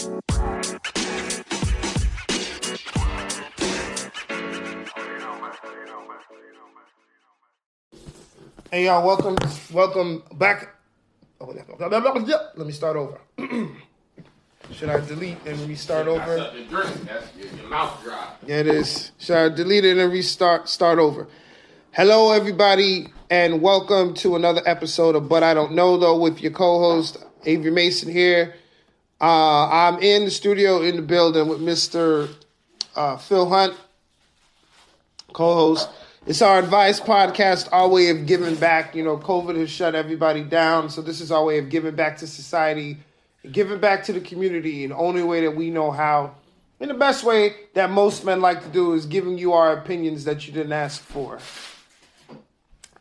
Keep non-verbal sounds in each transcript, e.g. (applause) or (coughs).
Hey y'all, welcome, welcome back. Oh, let me start over. (clears throat) Should I delete and restart over? Your mouth dry. Yeah, it is. Should I delete it and restart? Start over. Hello, everybody, and welcome to another episode of But I Don't Know Though with your co-host Avery Mason here. Uh, I'm in the studio in the building with Mr. Uh, Phil Hunt, co-host. It's our advice podcast, our way of giving back. You know, COVID has shut everybody down, so this is our way of giving back to society, giving back to the community in the only way that we know how. In the best way that most men like to do is giving you our opinions that you didn't ask for,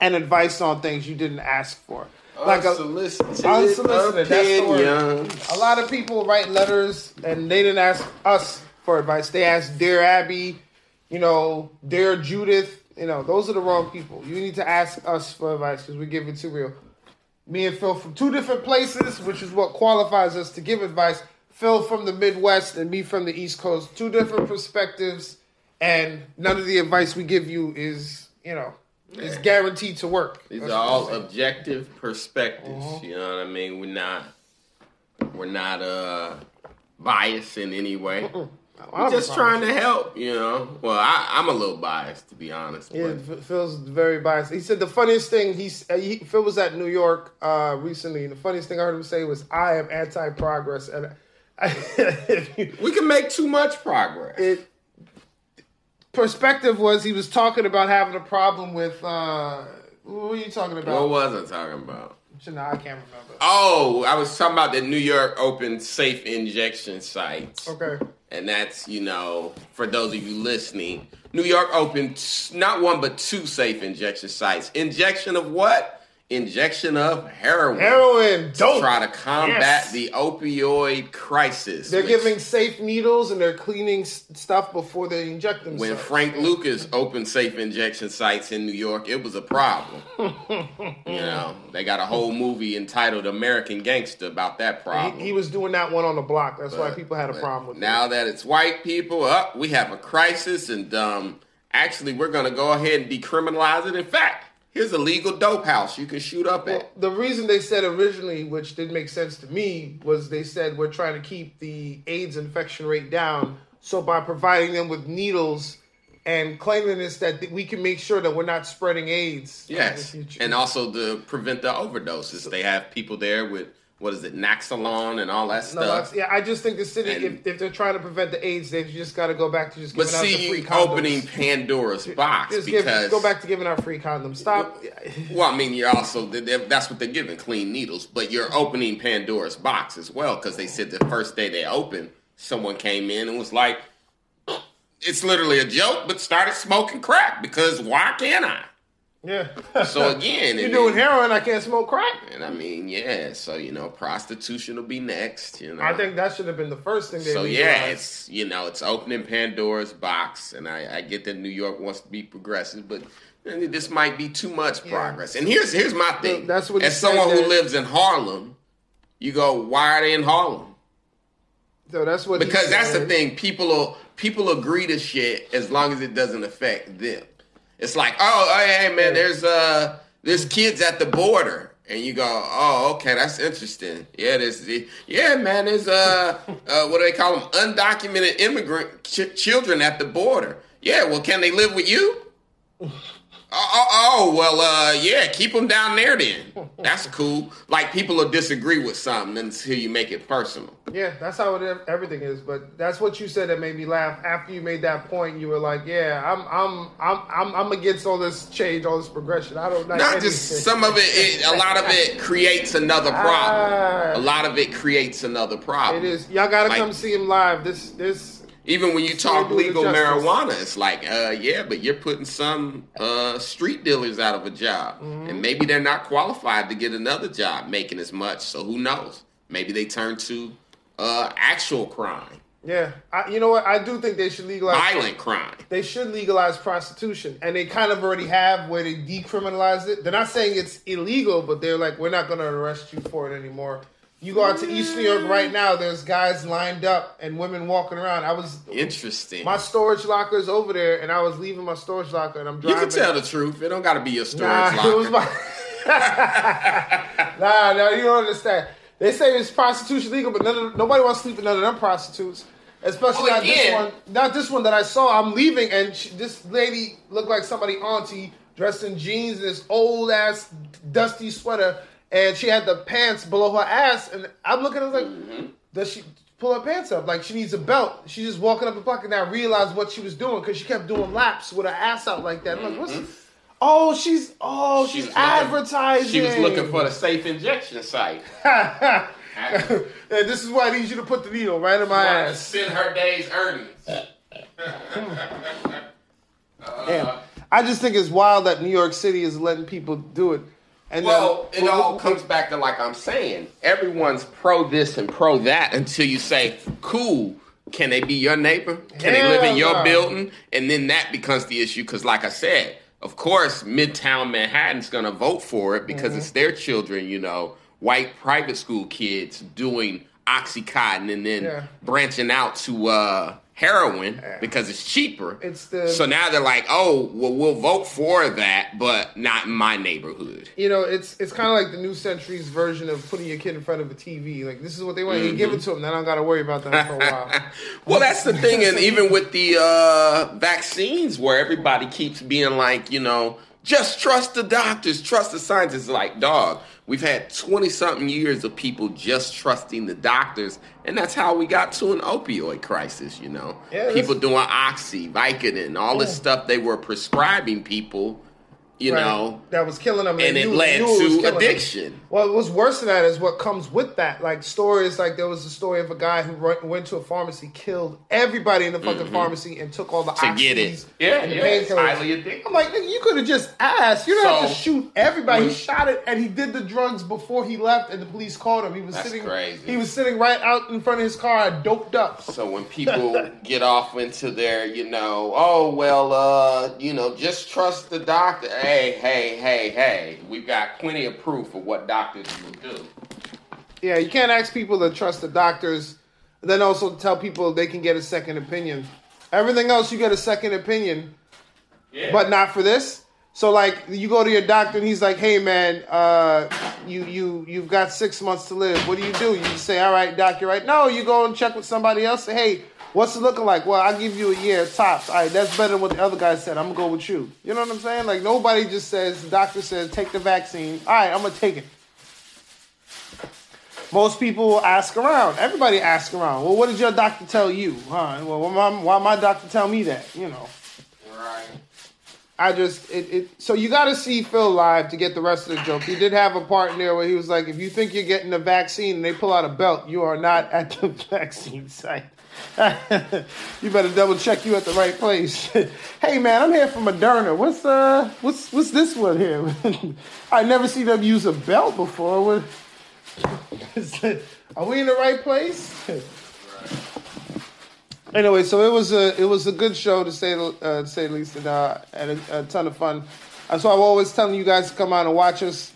and advice on things you didn't ask for. Like unsolicited, unsolicited. That's opinions. A lot of people write letters and they didn't ask us for advice. They asked Dear Abby, you know, Dear Judith. You know, those are the wrong people. You need to ask us for advice because we give it too real. Me and Phil from two different places, which is what qualifies us to give advice. Phil from the Midwest and me from the East Coast. Two different perspectives, and none of the advice we give you is, you know, is guaranteed to work. These That's are all objective perspectives. Uh-huh. You know what I mean? We're not we're not uh biased in any way. We're I'm just trying to help, you know. Well, I, I'm a little biased to be honest. Yeah, but Phil's very biased. He said the funniest thing he's uh, he, Phil was at New York uh, recently. And the funniest thing I heard him say was, "I am anti-progress," and (laughs) I, we can make too much progress. it perspective was he was talking about having a problem with uh, what were you talking about? what was I talking about? No, I can't remember. Oh, I was talking about the New York Open safe injection sites. Okay, And that's, you know, for those of you listening, New York opened not one but two safe injection sites. Injection of what? Injection of heroin. heroin, To dope. try to combat Yes. the opioid crisis. They're giving safe needles and they're cleaning stuff before they inject them. when Frank Lucas opened safe injection sites in New York, it was a problem. (laughs) you know, they got a whole movie entitled American Gangster about that problem. he, he was doing that one on the block. That's why people had a problem with it. now that it's white people up we have a crisis and um actually we're going to go ahead and decriminalize it in fact here's a legal dope house you can shoot up at The reason they said originally, which didn't make sense to me, was they said we're trying to keep the AIDS infection rate down. So by providing them with needles and cleanliness, that we can make sure that we're not spreading AIDS. in yes the future. and also to prevent the overdoses they have people there with what is it naxalon and all that No, stuff yeah, I just think the city, And- if, if they're trying to prevent the AIDS, they've just got to go back to just giving out the see free condoms. opening pandora's box just, give, because just go back to giving out free condoms. Stop. Well, I mean, you're also that's what they're giving clean needles, but you're opening Pandora's box as well because they said the first day they opened, someone came in and was like, "It's literally a joke," but started smoking crack because why can't I? Yeah. So again, (laughs) you're doing then- heroin. I can't smoke crack. and I mean, yeah. So you know, prostitution will be next. You know, I think that should have been the first thing they so. Yeah, it's you know, it's opening Pandora's box, and I, I get that New York wants to be progressive, but. This might be too much Yeah. progress. And here's here's my thing. that's what As someone who that- lives in Harlem, you go, why are they in Harlem? So that's what Because that's the thing. People will people agree to shit as long as it doesn't affect them. It's like, oh, oh hey man, there's uh there's kids at the border. And you go, oh, okay, that's interesting. Yeah, the yeah, man. There's uh, (laughs) uh, what do they call them? Undocumented immigrant ch- children at the border. Yeah, well, can they live with you? Oh, oh, oh, well, uh, yeah, keep them down there then. That's cool. Like people will disagree with something until you make it personal. Yeah, that's how it, everything is. But that's what you said that made me laugh. After you made that point, you were like, "Yeah, I'm, I'm, I'm, I'm, I'm against all this change, all this progression. I don't like Not anything." just some of it, it. A lot of it creates another problem. Ah. A lot of it creates another problem. It is. Y'all gotta Like- come see him live. This, this. Even when you talk legal marijuana, it's like, uh, yeah, but you're putting some uh, street dealers out of a job, Mm-hmm. and maybe they're not qualified to get another job making as much. So who knows? Maybe they turn to uh, actual crime, Yeah, I, you know what? I do think they should legalize. violent crime. They should legalize prostitution, and they kind of already have where they decriminalize it. They're not saying it's illegal, but they're like, we're not going to arrest you for it anymore. You go out to East New York right now. There's guys lined up and women walking around. I was Interesting. my storage locker is over there, and I was leaving my storage locker, and I'm driving. you can tell the truth. It don't got to be your storage Nah, locker. (laughs) it was my. (laughs) nah, no, you don't understand. They say it's prostitution legal, but none of, nobody wants to sleep with none of them prostitutes. Especially Well, not this one. Not this one that I saw. I'm leaving, and she, this lady looked like somebody auntie dressed in jeans and this old ass dusty sweater, and she had the pants below her ass. And I'm looking, I was like, Mm-hmm. does she pull her pants up? Like she needs a belt. She's just walking up the block, and I realized what she was doing because she kept doing laps with her ass out like that. I'm like, what's? Oh, she's oh, she's, Mm-hmm. looking- advertising. She was looking for the safe injection site. (laughs) and this is why I need you to put the needle right in my ass. Spend her day's earnings. (laughs) Damn. I just think it's wild that New York City is letting people do it. And Well, then, it all comes back to like I'm saying. Everyone's pro this and pro that until you say, "Cool, can they be your neighbor? Can they live in your no. building?" And then that becomes the issue because, like I said, of course, Midtown Manhattan's going to vote for it because Mm-hmm. it's their children. You know, white private school kids doing oxycontin and then Yeah. branching out to uh, heroin because it's cheaper. It's the- so now they're like, "Oh, well, we'll vote for that, but not in my neighborhood." you know, it's it's kind of like the New Century's version of putting your kid in front of a TV. Like this is what they want. You give it to them, then I don't got to worry about them for a while. (laughs) well, that's the thing, and even with the uh, vaccines, where everybody keeps being like, you know, just trust the doctors, trust the scientists. Like, dog, we've had twenty something years of people just trusting the doctors, and that's how we got to an opioid crisis. You know, Yeah, people doing oxy, Vicodin, all this stuff they were prescribing people. You Right. know, that was killing them, and they it knew- led knew was to killing them. addiction. Well, what's worse than that is what comes with that. Like stories, like there was a story of a guy who ru- went to a pharmacy, killed everybody in the fucking pharmacy, and took all the Mm-hmm. To get it. Yeah, and yeah, it's painkillers. highly addictive. I'm like, nigga, you could have just asked. You don't have to shoot everybody. When- he shot it, and he did the drugs before he left, and the police called him. He was That's sitting, crazy. he was sitting right out in front of his car, doped up. So when people (laughs) get off into their, you know, oh well, uh, you know, just trust the doctor. Hey, hey, hey, hey. We've got plenty of proof of what doctors will do. Yeah, you can't ask people to trust the doctors, and then also tell people they can get a second opinion. Everything else, you get a second opinion. Yeah. but not for this. So like you go to your doctor and he's like, "Hey man, uh, you you you've got six months to live. What do you do?" You say, "All right, doc, you're right." No, you go and check with somebody else. Say, "Hey, what's it looking like?" Well, I'll give you a year tops. All right, that's better than what the other guy said. I'm gonna go with you. You know what I'm saying? Like nobody just says, the doctor says, take the vaccine. All right, I'm gonna take it. Most people ask around. Everybody asks around. Well, what did your doctor tell you? Huh? Well, why my, why my doctor tell me that? You know. Right. I just it, it so you got to see Phil live to get the rest of the joke. He did have a part in there where he was like, "If you think you're getting a vaccine and they pull out a belt, you are not at the (laughs) vaccine site. (laughs) you better double check you at the right place." (laughs) hey man, I'm here from Moderna. What's uh what's what's this one here? (laughs) I never seen them use a belt before. What? Are we in the right place? Anyway, so it was a it was a good show to say uh, to say the least, and uh, and a, a ton of fun. And so I'm always telling you guys to come out and watch us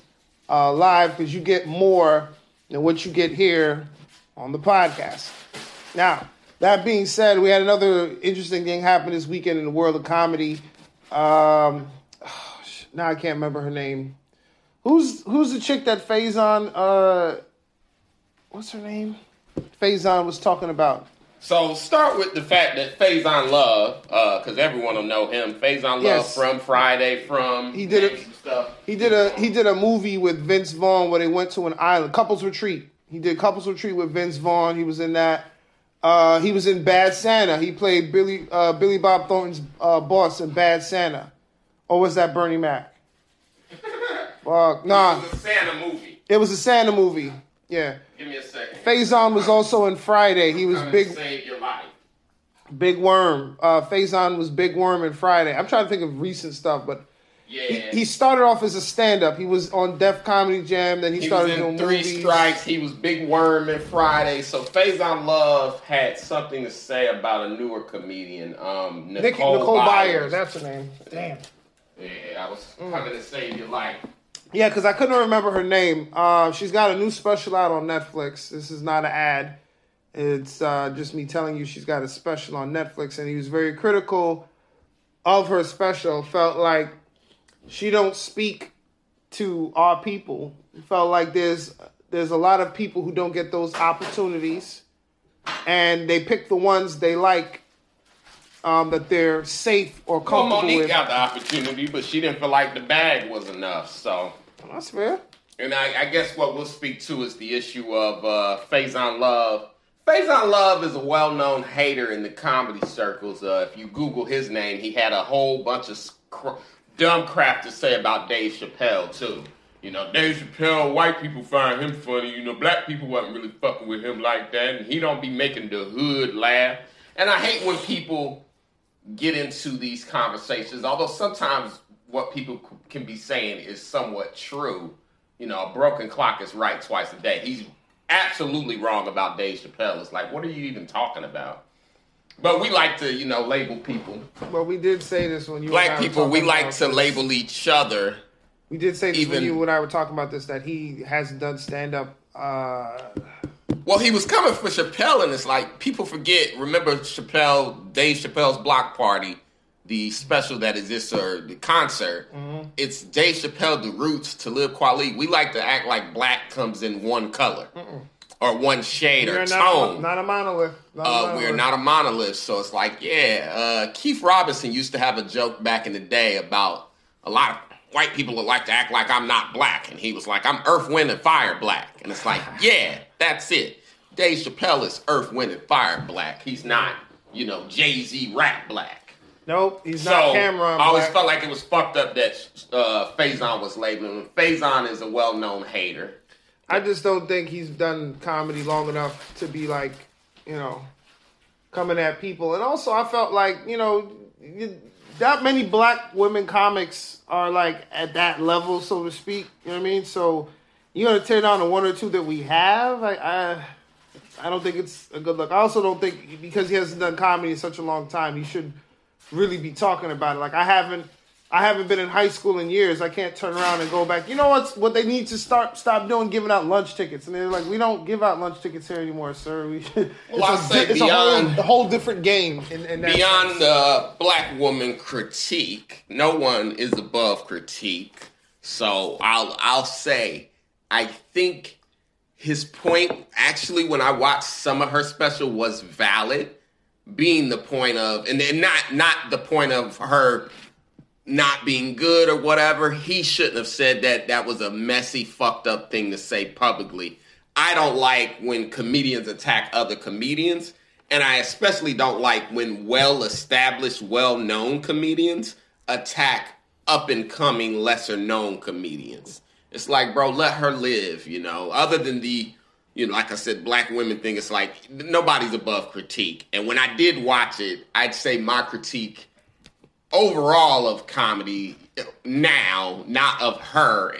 uh, live because you get more than what you get here on the podcast. Now, that being said, we had another interesting thing happen this weekend in the world of comedy. Um, (sighs) now I can't remember her name. Who's who's the chick that Faizon? Uh, what's her name? Faizon was talking about. So start with the fact that Faizon Love, because everyone will know him. Faizon Love Yes. from Friday, from He did Gangsta stuff. He did a he did a movie with Vince Vaughn where they went to an island, couples retreat. He did couples retreat with Vince Vaughn. He was in that. Uh, he was in Bad Santa. He played Billy uh, Billy Bob Thornton's uh, boss in Bad Santa, or was that Bernie Mac? Fuck, (laughs) nah, It was a Santa movie. it was a Santa movie. Yeah, Give me a second. Faizon was also in Friday. He was big Save your life. Big Worm. Uh, Faizon was Big Worm in Friday. I'm trying to think of recent stuff, but Yeah. he, he started off as a stand up. He was on Def Comedy Jam, then he, He started was in doing Three movies. Strikes. He was Big Worm in Friday. So Faizon Love had something to say about a newer comedian, um, Nicole, Nick, Nicole Byer, Byers. that's her name. Damn. yeah, I was coming to save your life. Yeah, because I couldn't remember her name. Uh, she's got a new special out on Netflix. This is not an ad. It's uh, just me telling you she's got a special on Netflix, and he was very critical of her special. Felt like she don't speak to our people. Felt like there's there's a lot of people who don't get those opportunities, and they pick the ones they like um, that they're safe or Well, comfortable Mo'Nique with. got the opportunity, but she didn't feel like the bag was enough. So, That's fair. and I, I guess what we'll speak to is the issue of uh, Faizon Love. Faizon Love is a well-known hater in the comedy circles. Uh, if you Google his name, he had a whole bunch of dumb crap to say about Dave Chappelle too. You know, Dave Chappelle, white people find him funny. You know, black people wasn't really fucking with him like that, and he don't be making the hood laugh. And I hate when people get into these conversations, although sometimes what people can be saying is somewhat true. You know, a broken clock is right twice a day. He's absolutely wrong about Dave Chappelle. It's like, what are you even talking about? But we like to, you know, label people. Well, we did say this when you Black people, we like to this. label each other. We did say this when even- you and I were talking about this that he hasn't done stand up. Uh, Well, he was coming for Chappelle, and it's like people forget. Remember Chappelle, Dave Chappelle's Block Party, the special that exists or the concert. Mm-hmm. It's Dave Chappelle, the Roots, Talib Kweli. We like to act like black comes in one color or one shade or we're tone. not, not a monolith. Not a Uh, monolith. we're not a monolith, so it's like, yeah. Uh, Keith Robinson used to have a joke back in the day about a lot of white people that like to act like I'm not black, and he was like, I'm Earth, Wind, and Fire black, and it's like, (laughs) yeah, that's it. Dave Chappelle is Earth, Wind, and Fire black. He's not, you know, Jay Z rap black. Nope, he's So not Cameron. I always Black. felt like it was fucked up that uh, Faizon was labeling him. Faizon is a well-known hater. I just don't think he's done comedy long enough to be like, you know, coming at people. And also, I felt like, you know, that many black women comics are like at that level, so to speak. You know what I mean? So you're gonna tear down the one or two that we have. I, I, I don't think it's a good look. I also don't think because he hasn't done comedy in such a long time, he should really be talking about it. Like I haven't. I haven't been in high school in years. I can't turn around and go back. You know what's what they need to start stop doing? Giving out lunch tickets, and they're like, we don't give out lunch tickets here anymore, sir. We should. (laughs) Well, I it's say a, it's a whole, a whole different game. In, in that Beyond sense. the black woman critique, no one is above critique. So I'll I'll say I think his point actually when I watched some of her special was valid, being the point of and then not not the point of her not being good or whatever. He shouldn't have said that. That was a messy, fucked up thing to say publicly. I don't like when comedians attack other comedians, and I especially don't like when well established, well known comedians attack up and coming, lesser known comedians. It's like, bro, let her live, you know, other than the you know, like I said, black women thing, it's like nobody's above critique. And when I did watch it, I'd say my critique overall of comedy now, not of her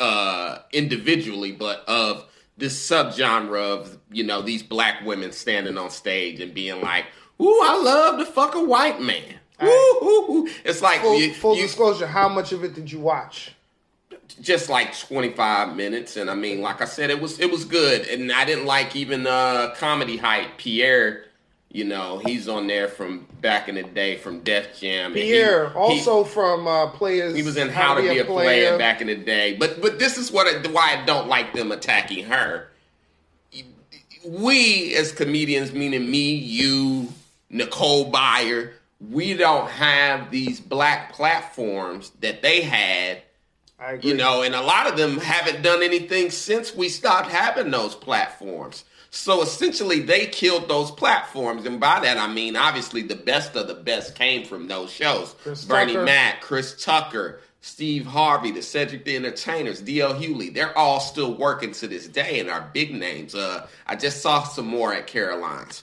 uh, individually, but of this subgenre of you know these black women standing on stage and being like, "Ooh, I love to fuck a white man." Ooh, ooh, ooh. It's like full, you, full you- disclosure, how much of it did you watch? just like 25 minutes and i mean like i said it was it was good and i didn't like even uh comedy hype pierre you know he's on there from back in the day from def jam he- Pierre, he- also from uh, Players. he was in How to Be a Player back in the day, but but this is what I, why I don't like them attacking her. We as comedians, meaning me, you, Nicole Byer, we don't have these black platforms that they had, I agree. you know, and a lot of them haven't done anything since we stopped having those platforms. So essentially, they killed those platforms, and by that I mean obviously the best of the best came from those shows. Chris Bernie Tucker. Mac, Chris Tucker, Steve Harvey, the Cedric the Entertainers, D.L. Hughley. They're all still working to this day and are big names. Uh, I just saw Sommore at Caroline's.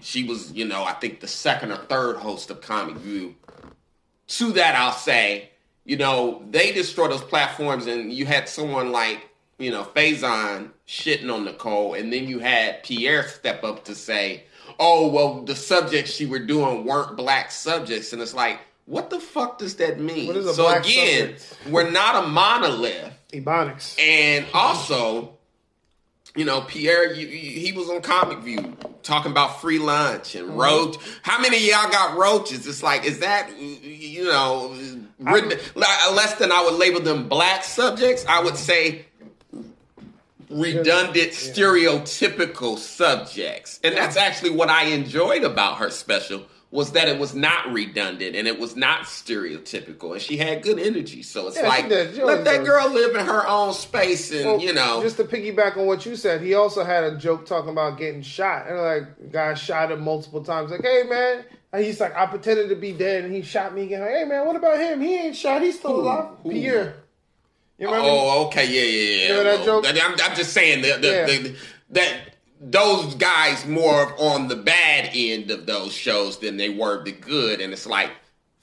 She was, you know, I think the second or third host of Comic View. To that, I'll say, you know, they destroy those platforms, and you had someone like, you know, Faizon shitting on Nicole, and then you had Pierre step up to say, oh, well, the subjects she were doing weren't black subjects. And it's like, what the fuck does that mean? What is a so black again, subject? we're not a monolith. Ebonics. And also, you know, Pierre, you, you, he was on Comic View talking about free lunch and Mm-hmm. roach. How many of y'all got roaches? It's like, is that, you know, like, less than I would label them black subjects? I would say redundant, stereotypical subjects. And that's actually what I enjoyed about her special was that it was not redundant and it was not stereotypical and she had good energy. So it's Yeah, like let that girl live in her own space and Well, you know just to piggyback on what you said, he also had a joke talking about getting shot, and like guy shot him multiple times. Like, hey man, and he's like, I pretended to be dead, and he shot me again. Like, hey man, what about him? He ain't shot. He's still alive. Who? Pierre. You remember? Oh, okay, yeah, yeah, yeah. Remember that joke? I'm, I'm just saying that, Yeah. that, that those guys more on the bad end of those shows than they were the good, and it's like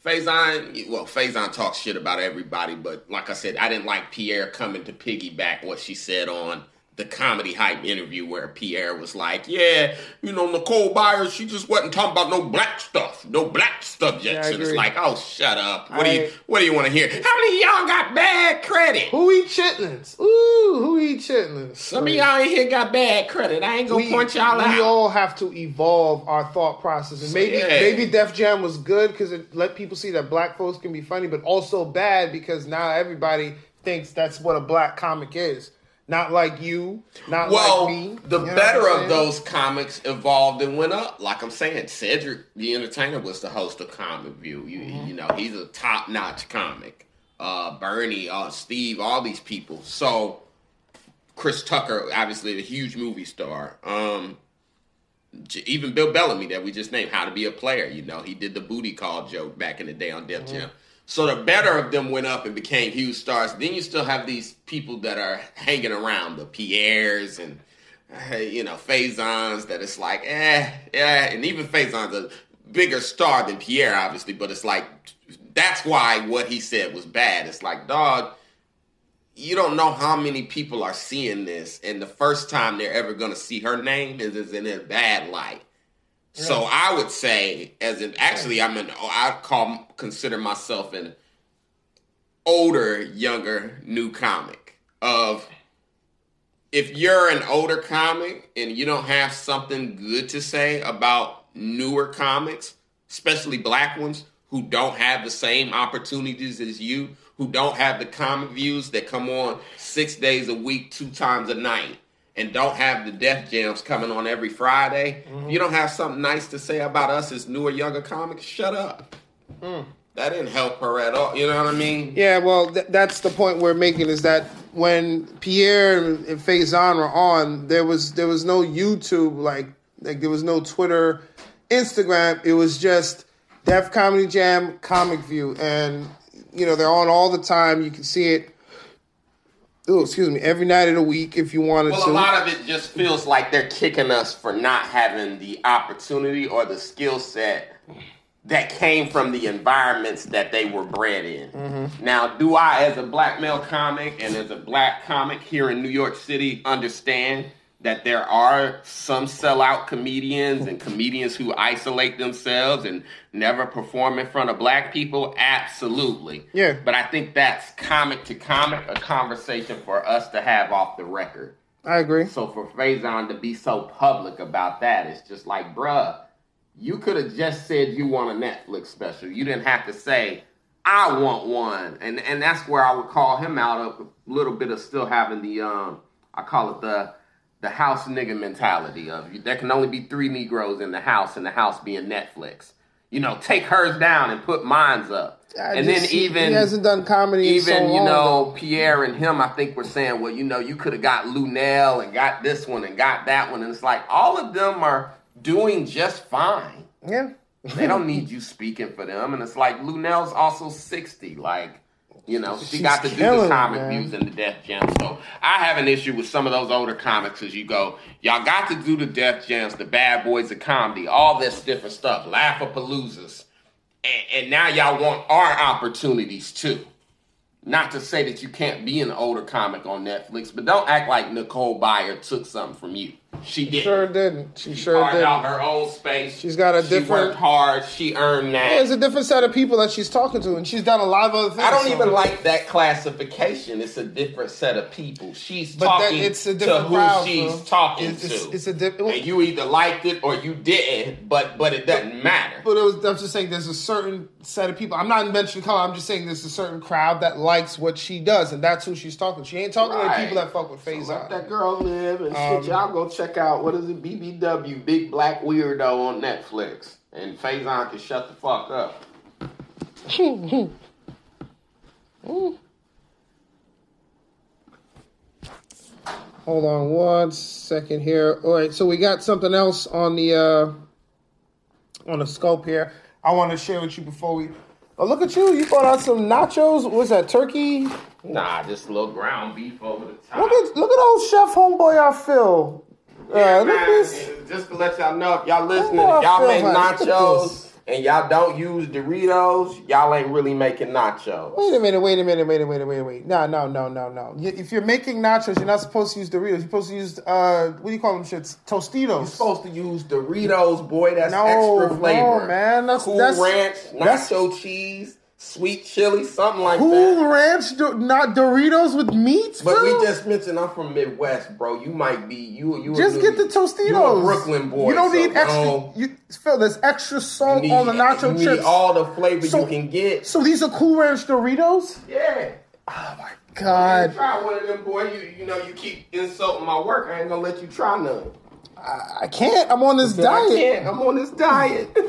Faizon. Well, Faizon talks shit about everybody, but like I said, I didn't like Pierre coming to piggyback what she said on the comedy hype interview where Pierre was like, "Yeah, you know, Nicole Byers, she just wasn't talking about no black stuff, no black subjects," Yeah, and it's like, "Oh, shut up! What do you what do you want to hear? How many of y'all got bad credit?" Who eat chitlins? Ooh, who eat chitlins? Some of y'all in here got bad credit. I ain't gonna we, point y'all we out. all have to evolve our thought process, and maybe Yeah. maybe Def Jam was good because it let people see that black folks can be funny, but also bad because now everybody thinks that's what a black comic is. Not like you, not well, like me. the You know better of those comics evolved and went up. Like I'm saying, Cedric the Entertainer was the host of Comic View. You, Mm-hmm. you know, he's a top notch comic. Uh, Bernie, uh, Steve, all these people. So Chris Tucker, obviously a huge movie star. Um, even Bill Bellamy that we just named, How to Be a Player. You know, he did the booty call joke back in the day on Def Mm-hmm. Jam. So the better of them went up and became huge stars. Then you still have these people that are hanging around, the Pierres and you know Faizons. That it's like, eh, yeah, and even Faizon's a bigger star than Pierre, obviously. But it's like that's why what he said was bad. It's like, dog, you don't know how many people are seeing this, and the first time they're ever going to see her name is, is in a bad light. So I would say, as in, actually, I'm an, I call consider myself an older, younger, new comic. Of if you're an older comic and you don't have something good to say about newer comics, especially black ones who don't have the same opportunities as you, who don't have the comic views that come on six days a week, two times a night, and don't have the Def Jams coming on every Friday, mm-hmm. you don't have something nice to say about us as newer, younger comics, shut up. Mm. That didn't help her at all. You know what I mean? Yeah, well, th- that's the point we're making is that when Pierre and and Faizon were on, there was there was no YouTube, like like there was no Twitter, Instagram. It was just Def Comedy Jam, Comic View, and you know they're on all the time. You can see it. Oh, excuse me, every night of the week if you wanted Well, to. Well, a lot of it just feels like they're kicking us for not having the opportunity or the skill set that came from the environments that they were bred in. Mm-hmm. Now, do I, as a black male comic and as a black comic here in New York City, understand that there are some sellout comedians and comedians who isolate themselves and never perform in front of black people? Absolutely. Yeah. But I think that's comic to comic, a conversation for us to have off the record. I agree. So for Faizon to be so public about that, it's just like, bruh, you could have just said you want a Netflix special. You didn't have to say, I want one. And and that's where I would call him out of a little bit of still having the um I call it the the house nigga mentality of there can only be three Negroes in the house and the house being Netflix. You know, take hers down and put mine's up. I and just- then even he hasn't done comedy even so you know. Pierre and him, I think were saying, well, you know, you could have got Luenell and got this one and got that one, and it's like all of them are doing just fine. Yeah. They don't need you speaking for them, and it's like Luenell's also sixty, like. You know, she got to do the comic views and the Def Jam. So I have an issue with some of those older comics as you go, y'all got to do the Def Jams, the Bad Boys of Comedy, all this different stuff, Laugh-A-Paloozas. And, and now y'all want our opportunities too. Not to say that you can't be an older comic on Netflix, but don't act like Nicole Byer took something from you. She did. Sure didn't. She She sure carved out didn't. her own space. She's got a She different- worked hard. She earned that. It's a different set of people that she's talking to, and she's done a lot of other things. I don't so- even like that classification. It's a different set of people. She's But that, talking it's a to different who crowd. she's bro. talking it's, it's, to. it's a different. and you either liked it or you didn't, but but it doesn't matter. But it was, I'm just saying, there's a certain set of people. I'm not mentioning color. I'm just saying there's a certain crowd that likes what she does, and that's who she's talking. to. She ain't talking to the people that fuck with So let that girl live and shit. Y'all go check out what is it? BBW, Big Black Weirdo on Netflix, and Faizon can shut the fuck up. (laughs) Hold on one second here. All right, so we got something else on the uh on the scope here. I want to share with you before we. Oh, look at you! You brought out some nachos. What's that? Turkey? Nah, just a little ground beef over the top. Look at look at old chef homeboy I feel. Uh, Yeah, look at man, this. Just to let y'all know, if y'all listening, if y'all make nachos. And y'all don't use Doritos, y'all ain't really making nachos. Wait a minute, wait a minute, wait a minute, wait a minute. No, no, no, no, no. If you're making nachos, you're not supposed to use Doritos. You're supposed to use uh, what do you call them shits? Tostitos. You're supposed to use Doritos, boy. That's No, extra flavor. no, man, that's- cool that's- ranch, that's- nacho cheese, sweet chili, something like Cool that. Cool ranch, do- not Doritos with meat. But we just mentioned I'm from Midwest, bro. You might be you. You just get the Tostitos. You're a Brooklyn boy. You don't so need extra. no, You, Phil, there's extra salt need, on the nacho you chips. need all the flavor So- you can get. so these are Cool Ranch Doritos. Yeah. Oh my god, Try one of them, boy. You you know you keep insulting my work. I ain't gonna let you try none. I, I can't. I'm on this I diet. can't. I'm on this diet. (laughs)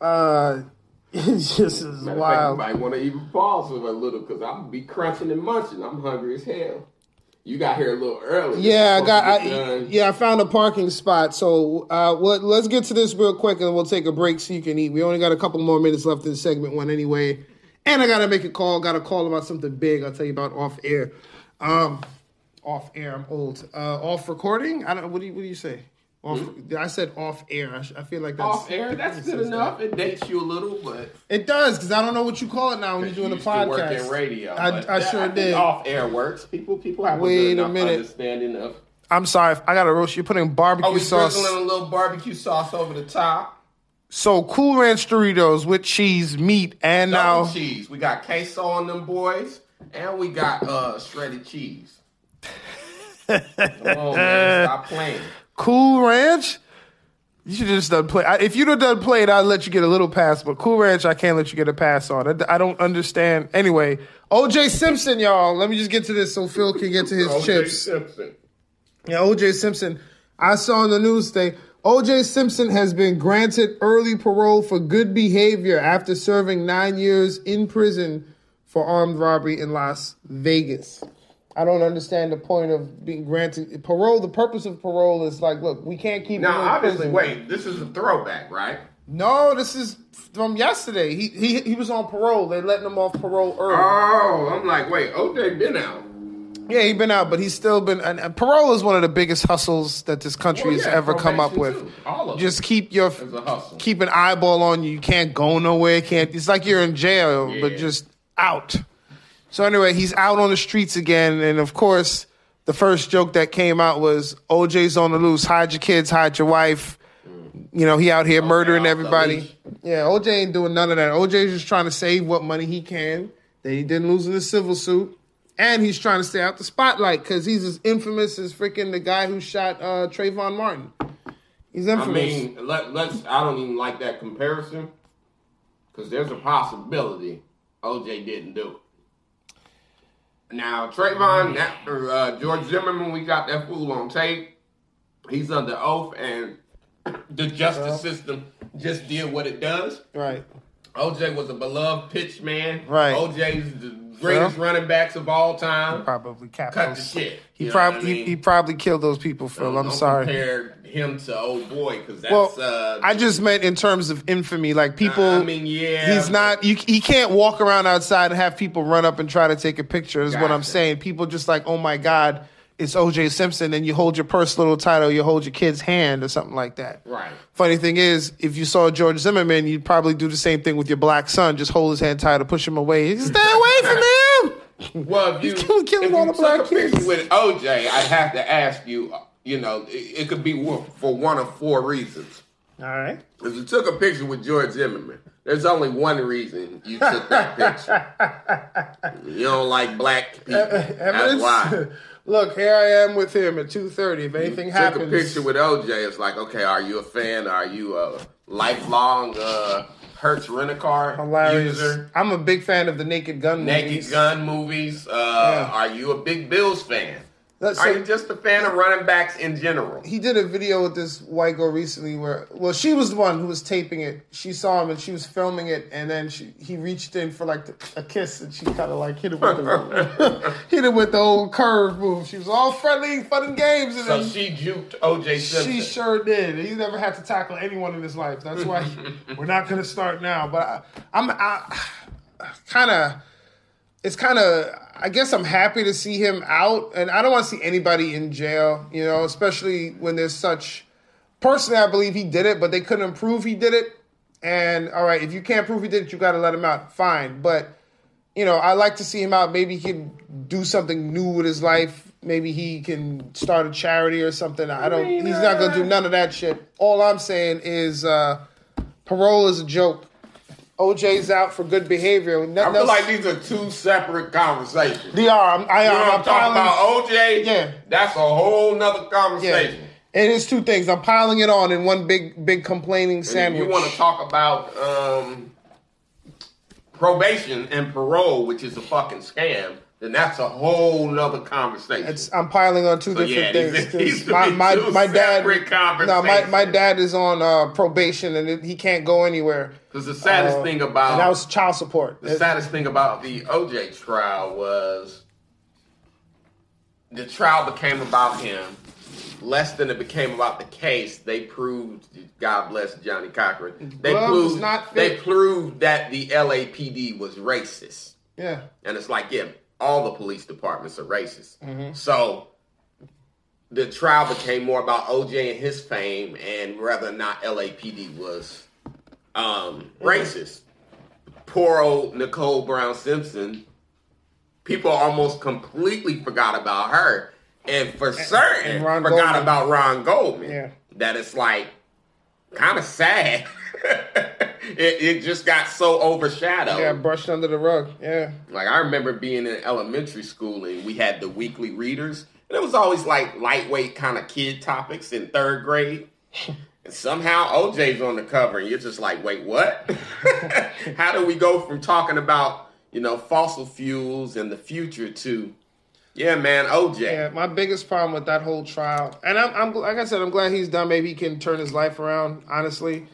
Uh, it's just is Matter of fact, you wild. might want to even pause for a little because I'm be crunching and munching. I'm hungry as hell. You got here a little early. Yeah, I got. I, yeah, I found a parking spot. So, uh, what, let's get to this real quick, and we'll take a break so you can eat. We only got a couple more minutes left in segment one, anyway. And I gotta make a call. Got a call about something big. I'll tell you about off air. Um, off air. I'm old. Uh, off recording. I don't. What do you What do you say? Off. I said off air. I, sh- I feel like that's? Off air, that's good enough. It dates you a little, but It does because I don't know what you call it now when you're doing a used to work podcast. in radio. I, I that- sure think did. Off air works. People, people have Wait a, a good enough minute. understanding of. I'm sorry. I got a roast. You're putting barbecue Oh, sauce. drizzling a little barbecue sauce over the top. So Cool Ranch Doritos with cheese, meat, and Double now cheese. We got queso on them boys, and we got uh shredded cheese. (laughs) Come on, man, stop playing. Cool Ranch. You should just done play. I, if you'd have done played, I'd let you get a little pass. But Cool Ranch, I can't let you get a pass on. I, I don't understand. Anyway, OJ Simpson, y'all. Let me just get to this so Phil can get to his chips. O.J. chips. Simpson. Yeah, OJ Simpson. I saw in the news today. OJ Simpson has been granted early parole for good behavior after serving nine years in prison for armed robbery in Las Vegas. I don't understand the point of being granted parole. The purpose of parole is like, look, we can't keep Now, obviously, prison. wait. This is a throwback, right? No, this is from yesterday. He he he was on parole. They letting him off parole early. Oh, I'm like, wait. OJ been out. yeah, he been out, but he's still been. And, and parole is one of the biggest hustles that this country Well, has ever come up with. too. All of Just keep your It's a hustle. keep an eyeball on you. You can't go nowhere. Can't. It's like you're in jail, but just out. So anyway, he's out on the streets again, and of course, the first joke that came out was OJ's on the loose. Hide your kids. Hide your wife. You know, he out here murdering everybody. Yeah, OJ ain't doing none of that. OJ's just trying to save what money he can that he didn't lose in the civil suit. And he's trying to stay out the spotlight because he's as infamous as freaking the guy who shot uh, Trayvon Martin. He's infamous. I mean, let, let's. I don't even like that comparison because there's a possibility OJ didn't do it. Now, Trayvon, that, uh, George Zimmerman, we got that fool on tape. He's under oath, and (coughs) the justice system just did what it does. right. OJ was a beloved pitch man. Right. OJ's the greatest running backs of all time. Probably Cut the shit. He probably I mean? he, he probably killed those people, Phil. Don't- I'm don't sorry. Compare him to old boy because that's. Well, uh, I just meant in terms of infamy, like people. I mean, yeah, he's not. You, he can't walk around outside and have people run up and try to take a picture. Is what I'm saying. People just like, oh my god, it's O.J. Simpson, and you hold your purse little title, you hold your kid's hand or something like that. Right. Funny thing is, if you saw George Zimmerman, you'd probably do the same thing with your black son. Just hold his hand tight or push him away. Stay (laughs) away from him. Well, if you, killing- killing if you all the took black a picture kids. with OJ, I'd have to ask you. uh, You know, it, it could be for one of four reasons. All right. If you took a picture with George Zimmerman, there's only one reason you took that picture. (laughs) you don't like black people. That's why. (laughs) Look, here I am with him at two thirty. If anything Took happens, took a picture with OJ. It's like, okay, are you a fan? Are you a lifelong uh, Hertz rent a car hilarious. user? I'm a big fan of the Naked Gun Naked movies. Gun movies. Uh, Yeah. Are you a big Bills fan? Let's Are you just a fan of running backs in general? he did a video with this white girl recently where well she was the one who was taping it. She saw him and she was filming it and then she he reached in for like a kiss and she kind of like hit him with the (laughs) hit it with the old curve move. She was all friendly fun and games and So then she juked OJ Simpson. she sure did. He never had to tackle anyone in his life. That's why (laughs) we're not going to start now. But I, i'm I, kind of it's kind of I guess I'm happy to see him out, and I don't want to see anybody in jail. You know, especially when there's such. Personally, I believe he did it, but they couldn't prove he did it. And all right, if you can't prove he did it, you got to let him out. Fine, but you know, I like to see him out. Maybe he can do something new with his life. Maybe he can start a charity or something. I don't. he's not gonna do none of that shit. All I'm saying is uh, parole is a joke. OJ's out for good behavior. I Nothing feel else- like these are two separate conversations. they are. I'm, I, You know I'm, I'm talking about? OJ? Yeah. That's a whole nother Yeah, conversation. it is two things. I'm piling it on in one big, big complaining And sandwich. you want to talk about um, probation and parole, which is a fucking scam, then that's a whole nother conversation. It's, I'm piling on two So, different yeah, things. (laughs) 'cause My, my, my dad, no, my, my dad is on uh, probation and it, he can't go anywhere. Because the saddest Uh, thing about and that was child support. the saddest thing about the OJ trial was the trial became about him less than it became about the case. They proved, God bless Johnnie Cochran. They was proved they proved that the LAPD was racist, yeah, and it's like yeah, all the police departments are racist. Mm-hmm. So. The trial became more about OJ and his fame, and whether or not LAPD was um, Mm-hmm. racist. Poor old Nicole Brown Simpson. People almost completely forgot about her, and for certain and forgot Goldman. about Ron Goldman. Yeah. That it's like kind of sad. (laughs) (laughs) it, it just got so overshadowed. yeah, brushed under the rug. Yeah, Like I remember being in elementary school and we had the weekly readers, and it was always like lightweight kind of kid topics in third grade. (laughs) And somehow OJ's on the cover, and you're just like, wait, what? (laughs) How do we go from talking about you know fossil fuels and the future to, yeah, man, OJ? yeah. My biggest problem with that whole trial, and I'm, I'm like I said, I'm glad he's done. Maybe he can turn his life around. Honestly,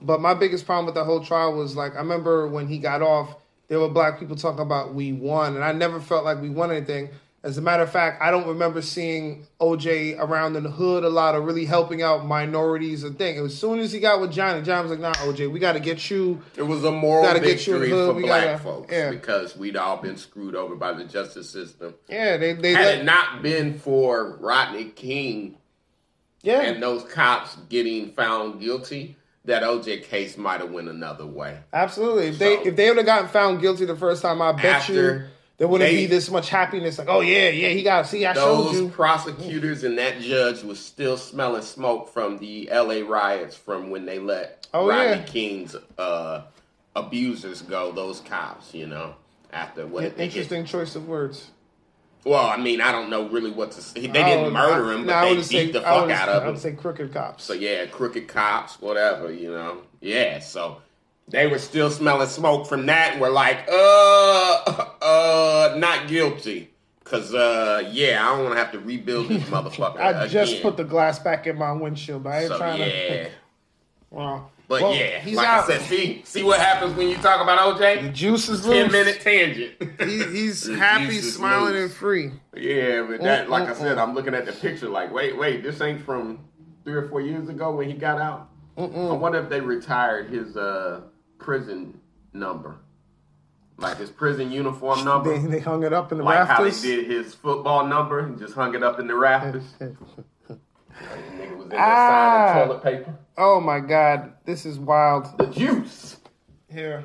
but my biggest problem with the whole trial was like I remember when he got off, there were black people talking about we won, and I never felt like we won anything. As a matter of fact, I don't remember seeing OJ around in the hood a lot or really helping out minorities and thing. As soon as he got with Johnny, Johnny was like, "Nah, OJ, we got to get you." It was a moral Gotta get you victory for we black gotta- folks yeah. because we'd all been screwed over by the justice system. Yeah, they they Had let, it not been for Rodney King yeah. and those cops getting found guilty, that OJ case might have went another way. Absolutely. If they if they would have gotten found guilty the first time, I bet you there wouldn't they- be this much happiness. Like, oh yeah, yeah, he got. See, I showed you. Those prosecutors and that judge was still smelling smoke from the LA riots from when they let Oh, Rodney yeah. King's uh, abusers go. Those cops, you know, after what get- Interesting choice of words. Well, I mean, I don't know really what to say. They didn't murder I- him, but I they beat say, the fuck out of him. I would say crooked cops. So yeah, crooked cops, whatever, you know. Yeah, so they were still smelling smoke from that and were like, uh, uh, not guilty. Cause uh, yeah, I don't want to have to rebuild this (laughs) motherfucker. I just put the glass back in my windshield. I ain't so trying yeah, to. Wow. But Well, yeah, he's like out. I said, see, see what happens when you talk about the OJ. juice is Ten loose. minute tangent. He, he's (laughs) happy, smiling, loose. and free. Yeah, but that, Mm, like I mm, said, mm. I'm looking at the picture like, wait, wait, this ain't from three or four years ago when he got out. I wonder if they retired his uh, prison number, like his prison uniform (laughs) number, They, they hung it up in the like how they rafters. did his football number and just hung it up in the rafters. (laughs) nigga was in there Ah. signing toilet paper. Oh my God, this is wild. The juice. Here.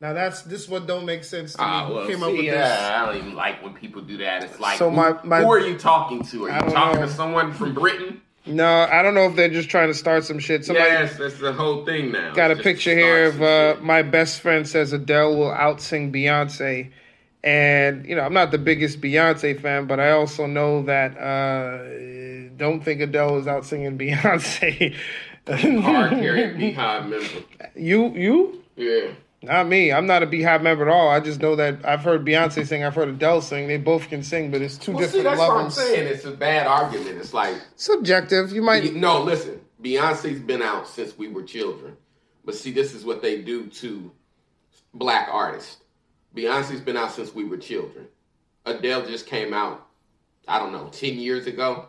Now that's this what don't make sense to me. Ah, Who well, came see, up with yeah, I don't even like when people do that. It's like, So who, my- my- who are you talking to? Are I you talking know. to someone from Britain? No, I don't know if they're just trying to start some shit. Somebody yes, that's the whole thing now. got a It's just picture here of uh, my best friend says Adele will outsing Beyonce. And, you know, I'm not the biggest Beyonce fan, but I also know that uh don't think Adele is out singing Beyonce. (laughs) hard Beyhive member. you you? Yeah. Not me. I'm not a Beyhive member at all. I just know that I've heard Beyonce sing, I've heard Adele sing. They both can sing, but it's two Well, see, different that's what I'm saying. It's a bad argument. It's like, Subjective. You might no, listen. Beyonce's been out since we were children, but see, this is what they do to black artists. Beyonce's been out since we were children. Adele just came out, I don't know, ten years ago,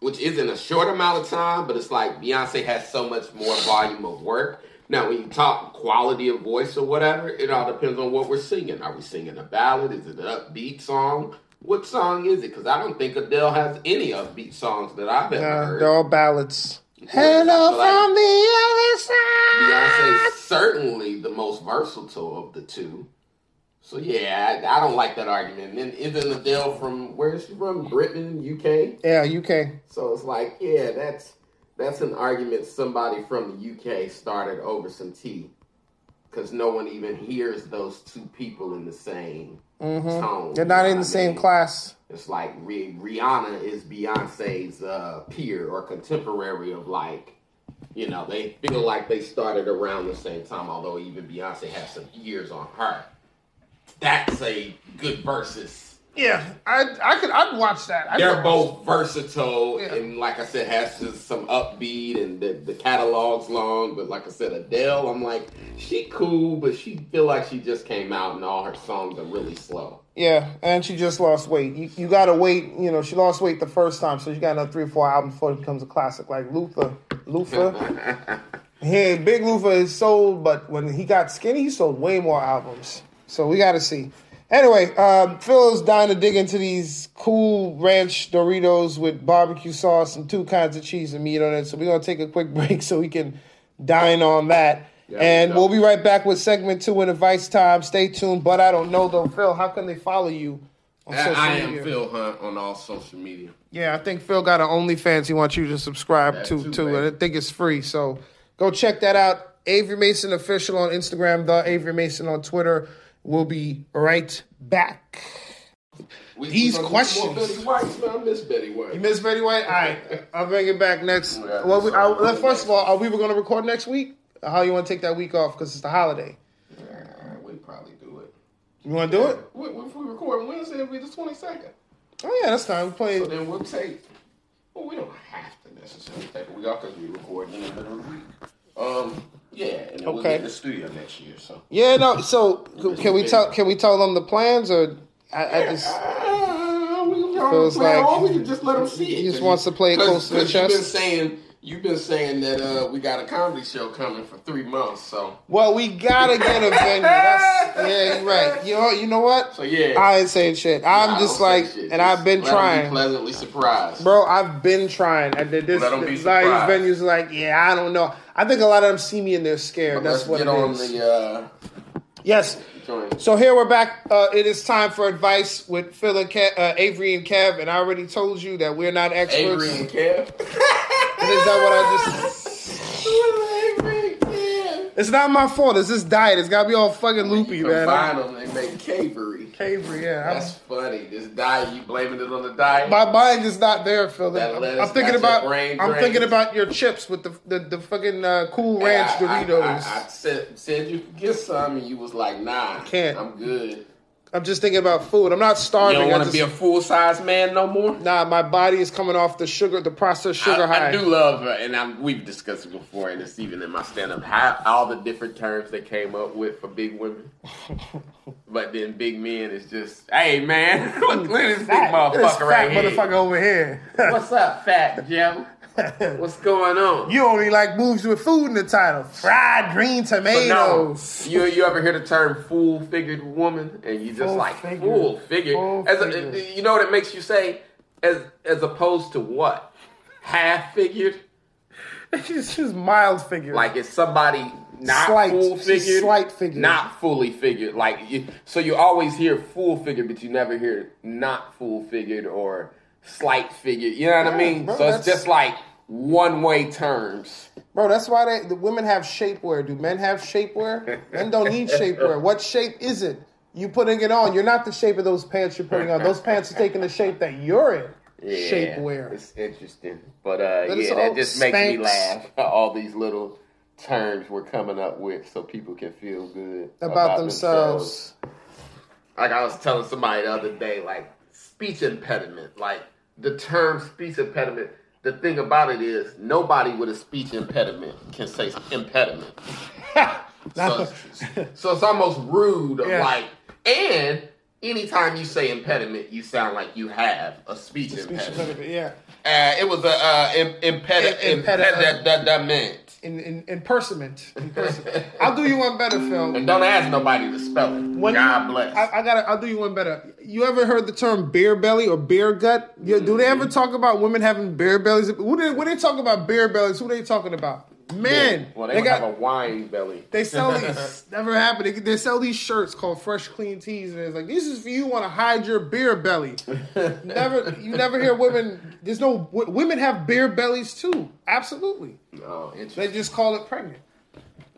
which isn't a short amount of time, but it's like Beyonce has so much more volume of work. Now, when you talk quality of voice or whatever, it all depends on what we're singing. Are we singing a ballad? Is it an upbeat song? What song is it? Because I don't think Adele has any upbeat songs that I've ever heard. they're all ballads. Hello like from the other side. Beyonce's certainly the most versatile of the two. So yeah, I, I don't like that argument. And then isn't Adele from where is she from? Britain, UK. Yeah, UK. So it's like, yeah, that's that's an argument somebody from the UK started over some tea, because no one even hears those two people in the same tone. Mm-hmm. They're not in the same mean? class. It's like Rihanna is Beyonce's uh, peer or contemporary of like, you know, they feel like they started around the same time, although even Beyonce has some years on her. That's a good versus. Yeah, I I could I'd watch that. I They're both versatile Yeah. and, like I said, has just some upbeat and the, the catalog's long. But like I said, Adele, I'm like, she cool, but she feel like she just came out and all her songs are really slow. Yeah, and she just lost weight. You, you gotta wait. You know, she lost weight the first time, so she got another three or four albums before it becomes a classic. Like Luther, Luther. (laughs) He Big Luther is sold, but when he got skinny, he sold way more albums. So we got to see. Anyway, um, Phil's dying to dig into these cool ranch Doritos with barbecue sauce and two kinds of cheese and meat on it. So we're gonna take a quick (laughs) break so we can dine on that. Yeah, and we we'll be right back with segment two in advice time. Stay tuned. But I don't know though, Phil. How can they follow you on I, am media? Phil Hunt on all social media. Yeah, I think Phil got an OnlyFans he wants you to subscribe That to too, too, and I think it's free. So go check that out. Avery Mason official on Instagram, the Avery Mason on Twitter. We'll be right back. We, These we questions. White, man. I miss Betty White. You miss Betty White? All right, (laughs) I'll bring it back next. Yeah, Well, we. I, first of all, are we going to record next week? How you want to take that week off because it's the holiday? Uh, we probably do it. You want to do it? We- If we record Wednesday, it'll be the 22nd. Oh yeah, that's time. We So playing. then we'll take. Well, we don't have to necessarily take a week off because we record in the middle of the week. Um, yeah, and then we'll Okay. get in the studio next year. So. Yeah, no. So can we tell? Can we tell them the plans or? I, I just. Uh, we can Feels play like on, we can just let them see it. he just wants to play it close to the You've been chest. saying you've been saying that uh, we got a comedy show coming for three months. So Well, we gotta get a venue. That's, yeah, you're (laughs) right. You know, you know what? so yeah. I ain't saying shit. I'm Nah, just like, and Just I've been 'em be trying, pleasantly surprised. bro. I've been trying. And then this, Let 'em be a lot of these venues like, yeah, I don't know. I think a lot of them see me and they're scared. But That's let's what get it on is. the uh, yes. joint. So here we're back. Uh, it is time for advice with Phil and Kev, uh, Avery and Kev. And I already told you that we're not experts. Avery and Kev. Is that what I just? (laughs) And. It's not my fault. It's this diet. It's gotta be all fucking loopy, man. Combine them, they make Cavery. Avery, yeah. I'm- That's funny. This diet, you blaming it on the diet? My mind is not there, Phil. That I'm, lettuce I'm thinking got about brain I'm thinking about your chips with the the, the fucking uh, Cool Ranch I- I- Doritos. I, I said, said you could get some, and you was like, "Nah, Can't. I'm good." I'm just thinking about food. I'm not You starving. don't I want to be a full size man no more. nah, my body is coming off the sugar, the processed sugar I, high. I do love, uh, and I'm, we've discussed it before, and it's even in my stand up, how all the different terms they came up with for big women. (laughs) but then big men is just, hey man, (laughs) look, look at this big motherfucker this fat right here. motherfucker over here. What's up, Fat Joe? (laughs) What's going on? you only like moves with food in the title. Fried green But no, tomatoes. you you ever hear the term full figured woman, and you just Full like figured. full figured? Full As figured. a, you know what it makes you say, as as opposed to what half figured. (laughs) She's, she's mild figured. Like it's somebody not Slight. full figured, slight figured. not fully figured. Like you, so, you always hear full figured, but you never hear not full figured or slight figure. You know what I mean? bro, so it's just like one way terms. Bro, that's why they, the women have shapewear. Do men have shapewear? Men don't need (laughs) shapewear. What shape is it? You putting it on. You're not the shape of those pants you're putting on. Those pants are taking the shape that you're in. Yeah, Shapewear. It's interesting, but uh, But yeah, that just makes me laugh. (laughs) All these little terms we're coming up with, so people can feel good About, themselves. Like I was telling somebody the other day, like speech impediment, like the term speech impediment. The thing about it is, nobody with a speech impediment can say impediment. (laughs) So, so it's almost rude. Of Yeah. Like, and anytime you say impediment, you sound like you have a speech, Speech impediment. impediment, yeah. Uh, it was a uh, im- impedi- Im- impedi- impediment. In, in. I'll do you one better, Phil. And don't ask nobody to spell it. When God bless. I, I gotta. I'll do you one better. You ever heard the term bear belly or bear gut? Yeah, do they ever mm-hmm. talk about women having bear bellies? Who they, when they talk about bear bellies, who are they talking about? Men. well, they, they got. have a wine belly. They sell these. (laughs) never happened. They, they sell these shirts called Fresh Clean Tees, and it's like this is for you want to hide your beer belly. (laughs) never, you never hear women. There's no women have beer bellies too. Absolutely, Oh, they just call it pregnant.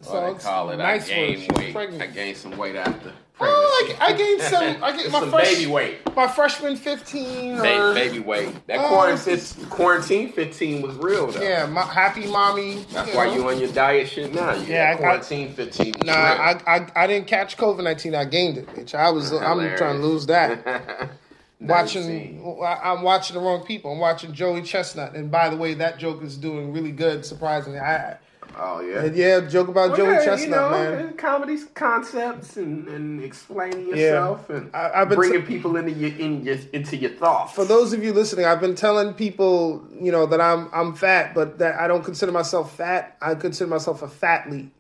So Well, they call it nice I gained weight. pregnant. I gained some weight after Oh. I, I gained some. (laughs) I gained my some fresh, baby weight. My freshman fifteen. Or, Baby, baby weight. That Oh, quarantine, quarantine 15 was real though. Yeah, my happy mommy. That's you why know. you on your diet shit now. You Yeah, I- I- quarantine 15 was Nah. I, I I didn't catch COVID nineteen. I gained it, bitch. I was. I'm trying to lose that. (laughs) watching. 19. I- I'm watching the wrong people. I'm watching Joey Chestnut, and by the way, that joke is doing really good. Surprisingly, I. Oh yeah. and yeah, joke about Joey Well, yeah, Chestnut, you know, man. and Comedy concepts and, and explaining Yeah. yourself and I- I've been bringing t- people into your in your into your thoughts. For those of you listening, I've been telling people, you know, that I'm I'm fat, but that I don't consider myself fat. I consider myself a fathlete,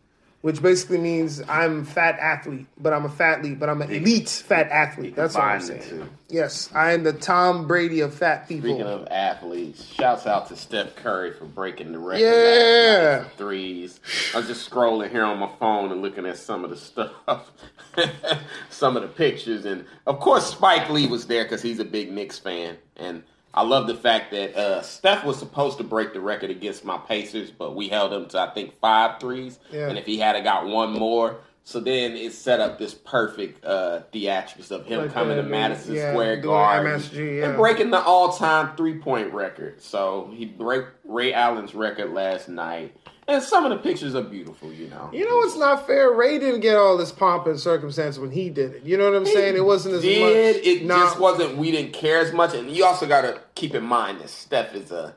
which basically means I'm fat athlete, but I'm a fathlete, but I'm an elite fat athlete. That's what I'm saying. two. Yes, I am the Tom Brady of fat people. Speaking of athletes, shouts out to Steph Curry for breaking the record. Yeah. threes. I was just scrolling here on my phone and looking at some of the stuff, (laughs) some of the pictures, and of course Spike Lee was there because he's a big Knicks fan, and I love the fact that uh, Steph was supposed to break the record against my Pacers, but we held him to I think five threes, Yeah. and if he had got one more. So then it set up this perfect uh, theatrics of him Like, coming uh, to Madison yeah, Square Garden MSG, yeah. and breaking the all-time three-point record. So he broke Ray Allen's record last night, and some of the pictures are beautiful. You know, You know what's not fair? Ray didn't get all this pomp and circumstance when he did it. You know what I'm saying? It wasn't as did much. it Nah. just wasn't? We didn't care as much, and you also got to keep in mind that Steph is a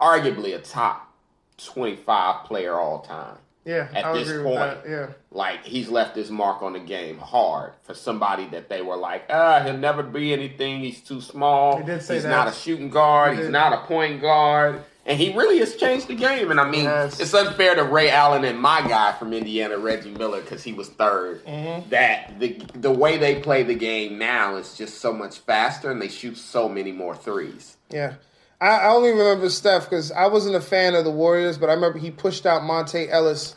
arguably a top twenty-five player all time. Yeah, at I this point. Yeah. Like he's left his mark on the game hard for somebody that they were like, ah, he'll never be anything. He's too small. He did say he's that. not a shooting guard. He He's did. not a point guard. And he really has changed the game. And I mean, Yes. it's unfair to Ray Allen and my guy from Indiana, Reggie Miller, because he was 3rd Mm-hmm. That the the way they play the game now is just so much faster, and they shoot so many more threes. Yeah. I, I only remember Steph because I wasn't a fan of the Warriors, but I remember he pushed out Monta Ellis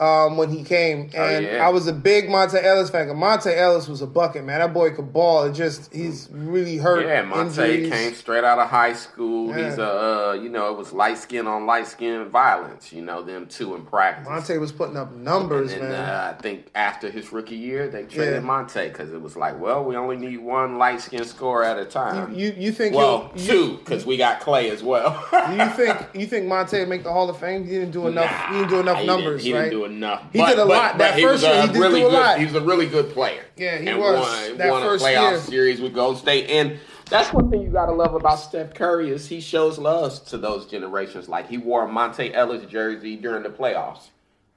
um, when he came, and yeah. I was a big Monta Ellis fan. Monta Ellis was a bucket man. That boy could ball. It just he's really hurt. Yeah, Monta injuries. came straight out of high school. Yeah. He's a, uh, you know, it was light skin on light skin violence. You know, them two in practice. Monta was putting up numbers, and then, man. uh, I think after his rookie year, they traded Yeah. Monta because it was like, well, we only need one light skin scorer at a time. you you think well, he'll- two because we got Clay as well. you, you think (laughs) you think Monta would make the Hall of Fame? He didn't do enough. he didn't do enough Nah, numbers, right? Enough. He did a lot. That first year, he did really do a good, lot. He was a really good player. Yeah, he and was. Won, That won first a playoff year. series with Gold State, and that's one thing you got to love about Steph Curry is he shows love to those generations. Like he wore a Monta Ellis jersey during the playoffs,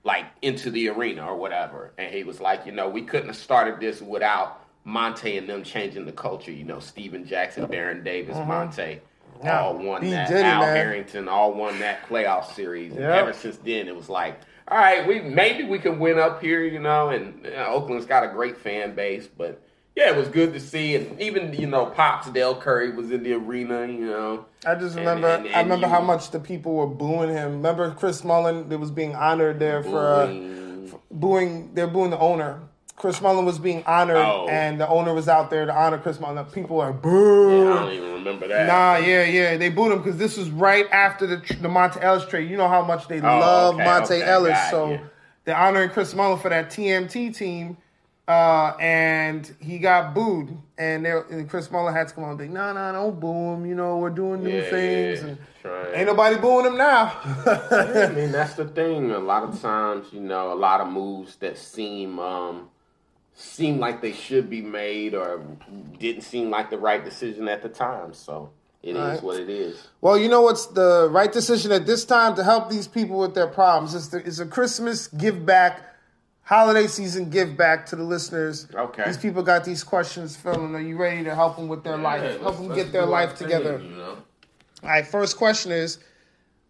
like into the arena or whatever, and he was like, you know, we couldn't have started this without Monta and them changing the culture. You know, Stephen Jackson, Baron Davis, Monta. Mm-hmm. Yeah. All won He that. it, Al. Harrington all won that playoff series. And ever since then, it was like, all right, we maybe we can win up here, you know. And you know, Oakland's got a great fan base, but yeah, it was good to see, and even you know, Pops Dell Curry was in the arena. You know, I just remember. and- and I remember you- how much the people were booing him. Remember Chris Mullin? That was being honored there for uh, Booing. booing. They're booing the owner. Chris Mullin was being honored, Oh. and the owner was out there to honor Chris Mullin. People were I don't even remember that. Nah, yeah, yeah. They booed him because this was right after the the Monta Ellis trade. You know how much they love Oh, okay, Monta okay, Ellis, so you. they're honoring Chris Mullin for that TMC team. Uh, and he got booed, and, and Chris Mullin had to come on and be, no, no, don't boo him. You know, we're doing new Yeah, things, yeah, and ain't nobody booing him now. I (laughs) mean that's the thing. A lot of times, you know, a lot of moves that seem um seem like they should be made or didn't seem like the right decision at the time. So it is Right. what it is. Well, you know what's the right decision at this time to help these people with their problems? It's, the, it's a Christmas give back, holiday season give back to the listeners. Okay. These people got these questions, Phil, are you ready to help them with their life? Help them get their life together. you know. All right, first question is,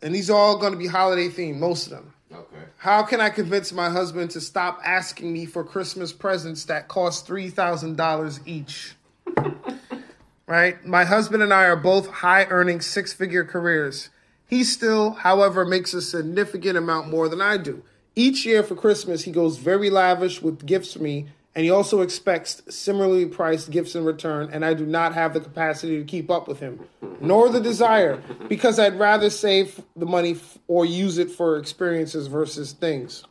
and these are all going to be holiday themed, most of them. How can I convince my husband to stop asking me for Christmas presents that cost $3,000 each? right? My husband and I are both high earning six figure careers. He still, however, makes a significant amount more than I do. Each year for Christmas, he goes very lavish with gifts for me, and he also expects similarly priced gifts in return, and I do not have the capacity to keep up with him, nor the desire, because I'd rather save the money f- or use it for experiences versus things.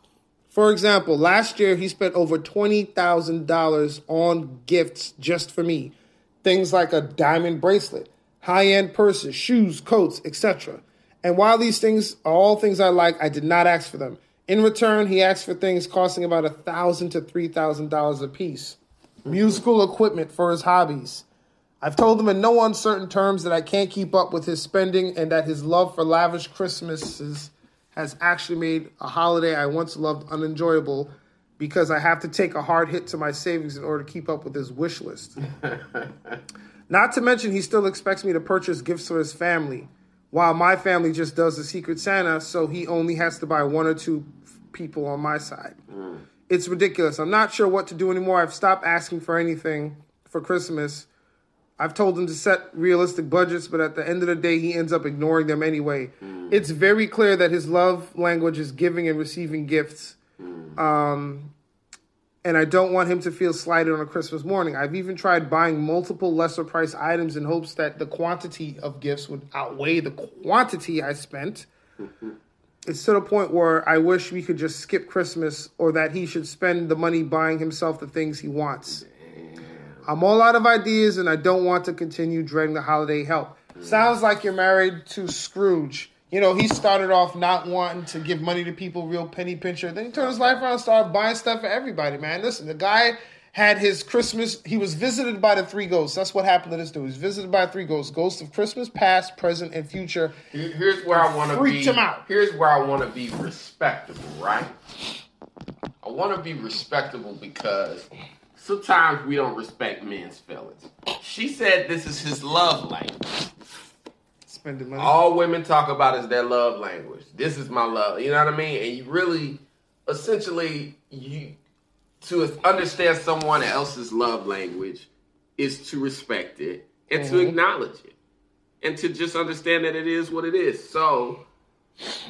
For example, last year he spent over $20,000 on gifts just for me. Things like a diamond bracelet, high end purses, shoes, coats, etc. And while these things are all things I like, I did not ask for them. In return, he asked for things costing about a thousand to three thousand dollars a piece. Musical equipment for his hobbies. I've told him in no uncertain terms that I can't keep up with his spending and that his love for lavish Christmases has actually made a holiday I once loved unenjoyable because I have to take a hard hit to my savings in order to keep up with his wish list. (laughs) Not to mention, he still expects me to purchase gifts for his family, while my family just does the Secret Santa, so he only has to buy one or two f- people on my side. Mm. It's ridiculous. I'm not sure what to do anymore. I've stopped asking for anything for Christmas. I've told him to set realistic budgets, but at the end of the day, he ends up ignoring them anyway. Mm. It's very clear that his love language is giving and receiving gifts. Mm. Um, and I don't want him to feel slighted on a Christmas morning. I've even tried buying multiple lesser price items in hopes that the quantity of gifts would outweigh the quantity I spent. It's to the point where I wish we could just skip Christmas or that he should spend the money buying himself the things he wants. I'm all out of ideas and I don't want to continue dreading the holiday help. Mm. Sounds like you're married to Scrooge. You know, he started off not wanting to give money to people, real penny pincher. Then he turned his life around and started buying stuff for everybody, man. Listen, the guy had his Christmas, he was visited by the three ghosts. That's what happened to this dude. He was visited by three ghosts ghosts of Christmas, past, present, and future. Here's where I want to Freaked be. him out. Here's where I want to be respectable, right? I want to be respectable because sometimes we don't respect men's feelings. She said this is his love language. Spending money. All women talk about is their love language. This is my love. You know what I mean? And you really, essentially, you to understand someone else's love language is to respect it and to mm-hmm. acknowledge it and to just understand that it is what it is. So,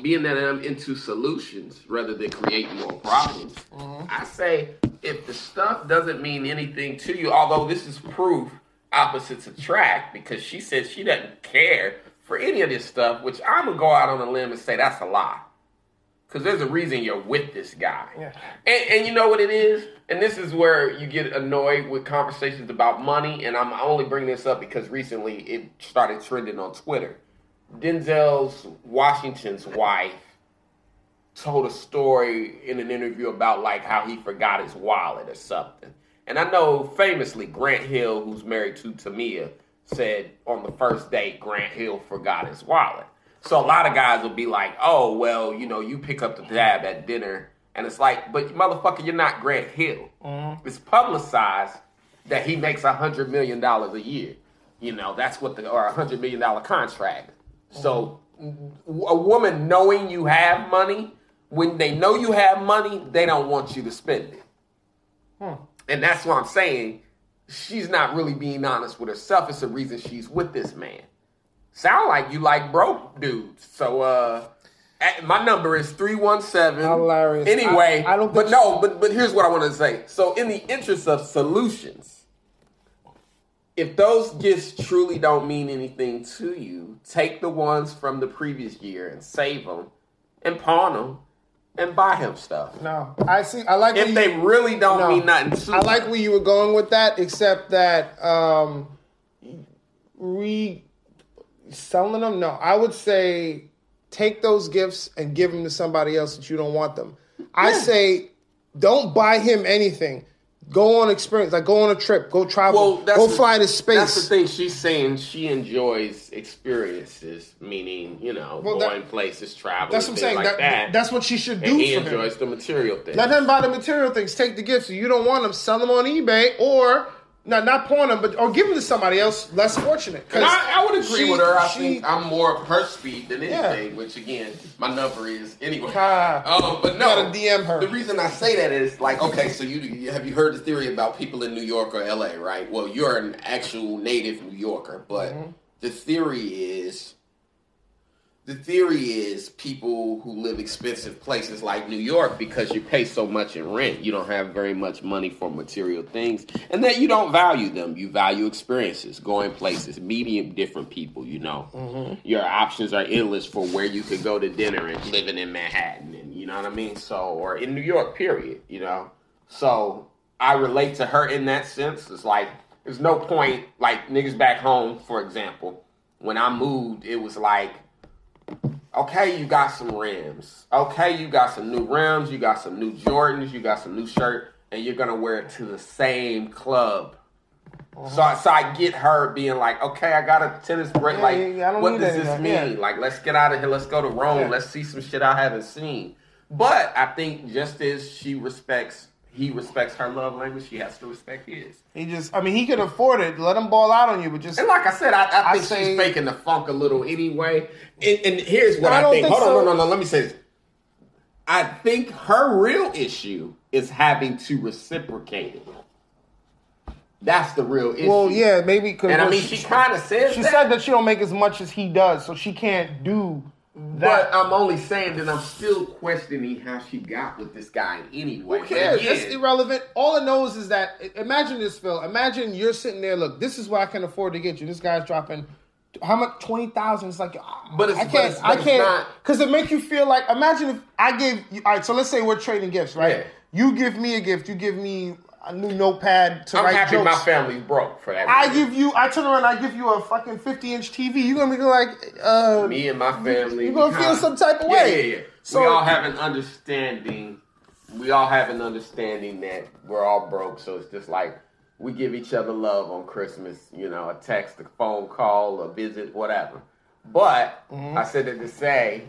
being that I'm into solutions rather than creating more problems, mm-hmm. I say if the stuff doesn't mean anything to you, although this is proof opposites attract because she said she doesn't care for any of this stuff, which I'm gonna go out on a limb and say that's a lie. Because there's a reason you're with this guy. Yeah. And, and you know what it is? And this is where you get annoyed with conversations about money. And I'm only bringing this up because recently it started trending on Twitter. Denzel's Washington's wife told a story in an interview about like how he forgot his wallet or something. And I know famously Grant Hill, who's married to Tamia, said on the first date Grant Hill forgot his wallet. So a lot of guys will be like, "Oh, well, you know, you pick up the tab at dinner," and it's like, "But motherfucker, you're not Grant Hill." Mm-hmm. It's publicized that he makes a hundred million dollars a year. You know, that's what the or a hundred million dollar contract. So mm-hmm. a woman knowing you have money, when they know you have money, they don't want you to spend it. Hmm. And that's what I'm saying. She's not really being honest with herself. It's the reason she's with this man. Sound like you like broke dudes. So uh my number is 317. Hilarious. Anyway, I- I don't but no, but but here's what I want to say. So in the interest of solutions, if those gifts truly don't mean anything to you, take the ones from the previous year and save them and pawn them and buy him stuff. No, I see. I like If they you- really don't No. mean nothing to I like where you were going with that, except that um, re selling them. No, I would say take those gifts and give them to somebody else that you don't want them. I say don't buy him anything. Go on experience, like go on a trip, go travel, Well, go the- fly to space. That's the thing. She's saying she enjoys experiences, meaning you know Well, that- going places, traveling. That's what I'm saying. Like that, that. That's what she should do and he for him. enjoys the material things. Let him buy the material things. Take the gifts. If you don't want them, sell them on eBay or not not pawn them, but or give them to somebody else less fortunate. 'Cause And I, I would agree she- with her. I she- think I'm more of her speed than Yeah. anything. Which again, my number is anyway. Ah. um, but no, gotta DM her. The reason I say that is like, okay, so you have you heard the theory about people in New York or L.A. Right? Well, you're an actual native New Yorker, but Mm-hmm. the theory is. The theory is people who live expensive places like New York because you pay so much in rent, you don't have very much money for material things, and that you don't value them. You value experiences, going places, meeting different people. You know, mm-hmm. your options are endless for where you could go to dinner and living in Manhattan, and you know what I mean. So, or in New York, period. You know, so I relate to her in that sense. It's like there's no point like niggas back home, for example. When I moved, it was like okay, you got some rims. Okay, you got some new rims, you got some new Jordans, you got some new shirt, and you're gonna wear it to the same club. Uh-huh. So, I- so I get her being like, okay, I got a tennis break. Yeah, like, yeah, yeah, I don't what does this mean? yeah. Like, let's get out of here. Let's go to Rome. Let's see some shit I haven't seen. But I think just as she respects, he respects her love language, she has to respect his. He just, I mean, he could afford it. Let him ball out on you, but just And like I said, I, I I think say- she's faking the funk a little anyway. And, and here's what I I, think. think Hold on, so. no, no, no. Let me say this. I think her real issue is having to reciprocate it. That's the real issue. well, yeah, maybe because And I mean, she kind of said she that, said that she don't make as much as he does, so she can't do but. I'm only saying that I'm still questioning how she got with this guy anyway. Who cares? again, That's irrelevant. All it knows is that imagine this, Phil. Imagine you're sitting there. Look, this is what I can afford to get you. This guy's dropping how much? Twenty thousand. It's like, But it's- I but can't. it's- but I can't because it make you feel like. Imagine if I gave. All right, so let's say we're trading gifts, right? Yeah. You give me a gift. You give me a new notepad to I'm write happy jokes. my family's broke for that. I reason. give you. I turn around. I give you a fucking fifty inch TV. You're gonna be like, uh, me and my family. You gonna feel some type of Yeah, way. Yeah, yeah. So- we all have an understanding. We all have an understanding that we're all broke, so it's just like we give each other love on Christmas. You know, a text, a phone call, a visit, whatever. But Mm-hmm. I said it to say,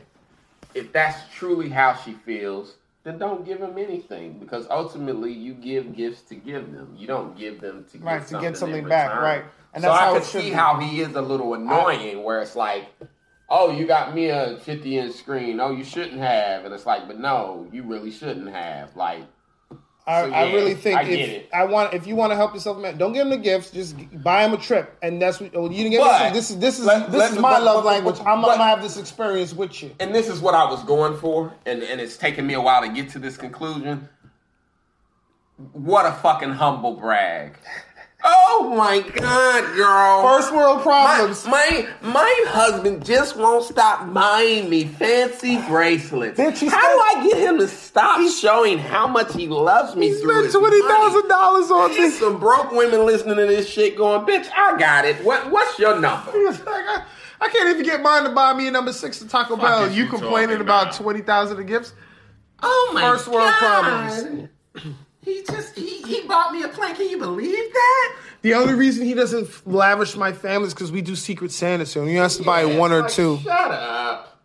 if that's truly how she feels, then don't give him anything because ultimately you give gifts to give them. You don't give them to get Right, to something get something in back, right. And so that's I how could it should see be. how he is a little annoying, where it's like, oh, you got me a 50 inch screen. Oh, you shouldn't have. And it's like, but no, you really shouldn't have. Like, I, So, I really think I if. I want if you want to help yourself, man, don't give him the gifts. Just buy him a trip, and that's what oh, you didn't get. But- This is this is let- this let- is my but- love but- language. I'm gonna have this experience with you. and this is what I was going for, and, and it's taken me a while to get to this conclusion. What a fucking humble brag. Oh my god, girl. First world problems. my my husband just won't stop buying me fancy bracelets. Bitch, he how do I get him to stop showing how much he loves me He through spent his twenty money? thousand dollars on There's this. some broke women listening to this shit going, bitch, I got it. What what's your number? Like, I, I can't even get mine to buy me a number six to Taco Bell. You you complaining about about? twenty thousand of gifts? Oh my First world God. problems. (clears throat) He just he, he bought me a plane. Can you believe that? The only reason he doesn't lavish my family is because we do Secret Santa soon. He has to buy one or like, two. Shut up.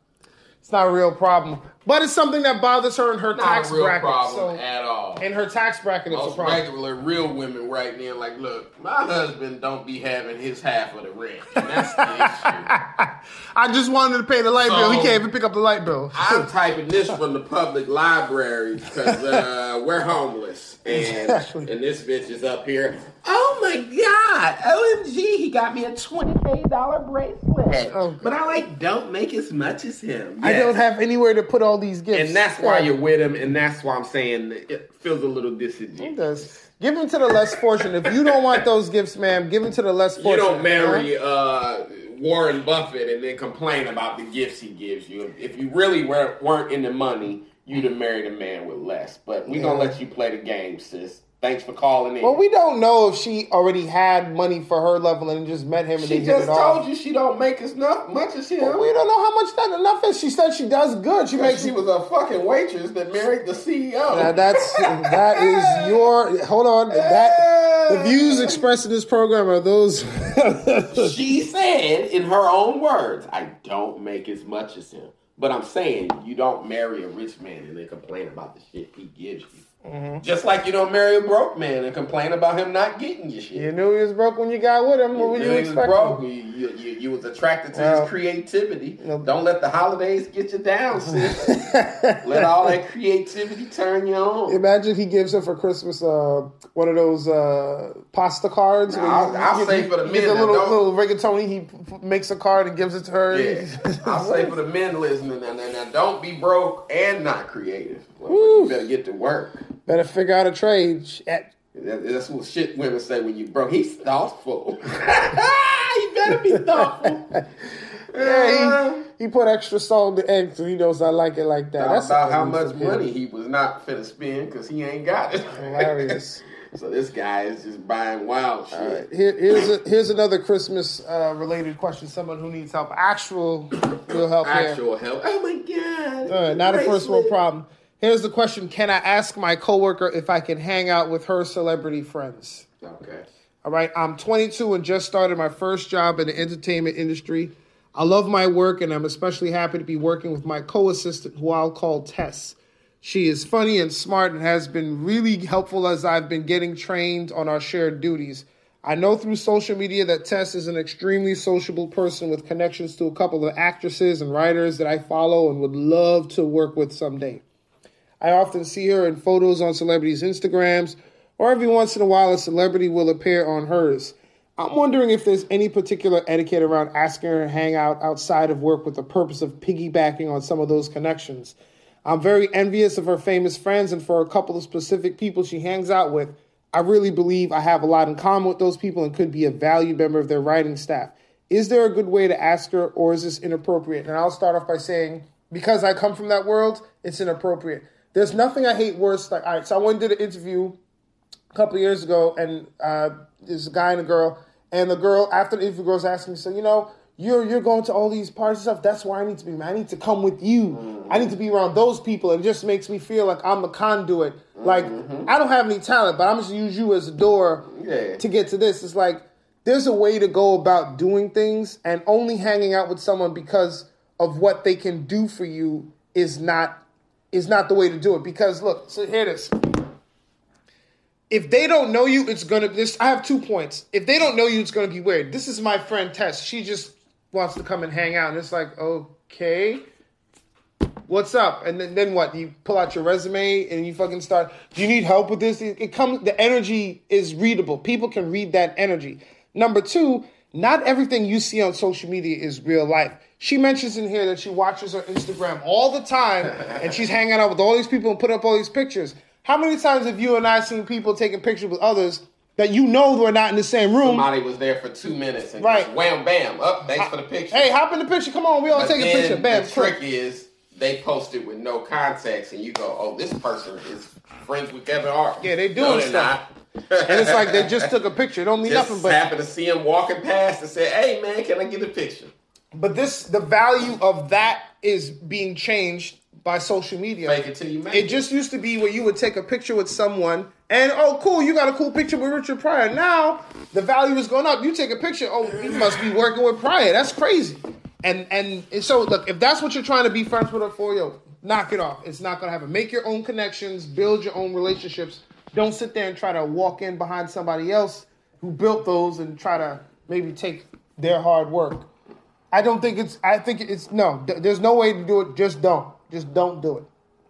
It's not a real problem, but it's something that bothers her in her Not tax a real bracket. problem So at all. in her tax bracket, it's a Most problem. regular, real women right now, like, look, my husband don't be having his half of the rent. And that's the issue. (laughs) I just wanted to pay the light bill. He So- can't even pick up the light bill. I'm (laughs) typing this from the public library because uh, we're homeless. And, Exactly. and this bitch is up here. Oh my god! OMG! He got me a twenty-eight dollar bracelet. Oh, but I like don't make as much as him. I don't have anywhere to put all these gifts. and that's why you're with him. And that's why I'm saying it feels a little It disingenuous. does. Give them to the less fortunate. If you don't want those gifts, ma'am, give them to the less fortunate. You don't marry uh, Warren Buffett and then complain about the gifts he gives you. If you really were, weren't in the money, you'd have married a man with less. But we're gonna let you play the game, sis. Thanks for calling in. Well, we don't know if she already had money for her level and just met him and she just told off. you she don't make as enough much as him. But we don't know how much that enough is. She said she does good. She makes she was a fucking waitress that married the CEO. Now that's that is your hold on. That the views expressed in this program are those. she said in her own words, I don't make as much as him. But I'm saying you don't marry a rich man and then complain about the shit he gives you. Mm-hmm. Just like you don't marry a broke man and complain about him not getting you shit. you knew he was broke when you got with him. What were You you knew he was expecting? broke. You, you, you, you was attracted to Well, his creativity. Don't let the holidays get you down, sis. (laughs) let all that creativity turn you on. Imagine he gives her for Christmas uh, one of those uh, pasta cards. Where I'll- you- I'll you- say you for the men the little, little rigatoni. He p- makes a card and gives it to her. Yeah, (laughs) I'll say for the men listening, now, now, now don't be broke and not creative. Well, you better get to work. Better figure out a trade. Shit. That's what shit women say when you broke. He's thoughtful. (laughs) he better be thoughtful. (laughs) Yeah, he, he put extra salt in the egg, so he knows I like it like that. That's That's about how much money he was not finna spend because he ain't got it. Hilarious. (laughs) so this guy is just buying wild shit. Right, here, here's a, here's another Christmas uh, related question. Someone who needs help, actual real help here. Actual help. Oh my god. Right, not a first world problem. Here's the question: Can I ask my coworker if I can hang out with her celebrity friends? Okay. All right, I'm 22 and just started my first job in the entertainment industry. I love my work and I'm especially happy to be working with my co assistant, who I'll call Tess. She is funny and smart and has been really helpful as I've been getting trained on our shared duties. I know through social media that Tess is an extremely sociable person with connections to a couple of actresses and writers that I follow and would love to work with someday. I often see her in photos on celebrities' Instagrams, or every once in a while a celebrity will appear on hers. I'm wondering if there's any particular etiquette around asking her to hang out outside of work with the purpose of piggybacking on some of those connections. I'm very envious of her famous friends, and for a couple of specific people she hangs out with, I really believe I have a lot in common with those people and could be a valued member of their writing staff. Is there a good way to ask her, or is this inappropriate? And I'll start off by saying, because I come from that world, it's inappropriate. There's nothing I hate worse. Like, all right, so I went and did an interview a couple years ago, and uh, there's a guy and a girl, and the girl after the interview, girl's asking me, so you know, you're you're going to all these parties and stuff. That's where I need to be. Man, I need to come with you. I need to be around those people. And it just makes me feel like I'm a conduit. Like I don't have any talent, but I'm just use you as a door Yeah. to get to this. It's like there's a way to go about doing things, and only hanging out with someone because of what they can do for you is not is not the way to do it. Because look, so here it is if they don't know you, it's gonna. This I have two points. If they don't know you, it's gonna be weird. This is my friend Tess. She just wants to come and hang out, and it's like, okay, what's up? And then, then what? You pull out your resume and you fucking start. Do you need help with this? It, it comes. The energy is readable. People can read that energy. Number two, not everything you see on social media is real life. She mentions in here that she watches her Instagram all the time, and she's hanging out with all these people and put up all these pictures. How many times have you and I seen people taking pictures with others that you know they're not in the same room? Somebody was there for two minutes and Right. just wham bam. Up, thanks for the picture. Hey, hop in the picture. Come on, we all But take a picture. Bam, the trick is they post it with no context, and you go, "Oh, this person is friends with Kevin Hart." Yeah, they no, doing they're stuff. not. And it's like they just (laughs) took a picture. It don't mean just nothing, but happened to see him walking past and say, "Hey, man, can I get a picture?" But this the value of that is being changed by social media. Make it till you make It it. just used to be where you would take a picture with someone and oh cool, you got a cool picture with Richard Pryor. Now the value is going up. You take a picture, oh you must be working with Pryor. That's crazy. And and, and so look, if that's what you're trying to be friends with her for, yo, knock it off. It's not gonna happen. Make your own connections, build your own relationships. Don't sit there and try to walk in behind somebody else who built those and try to maybe take their hard work. I don't think it's. I think it's no. There's no way to do it. Just don't. Just don't do it.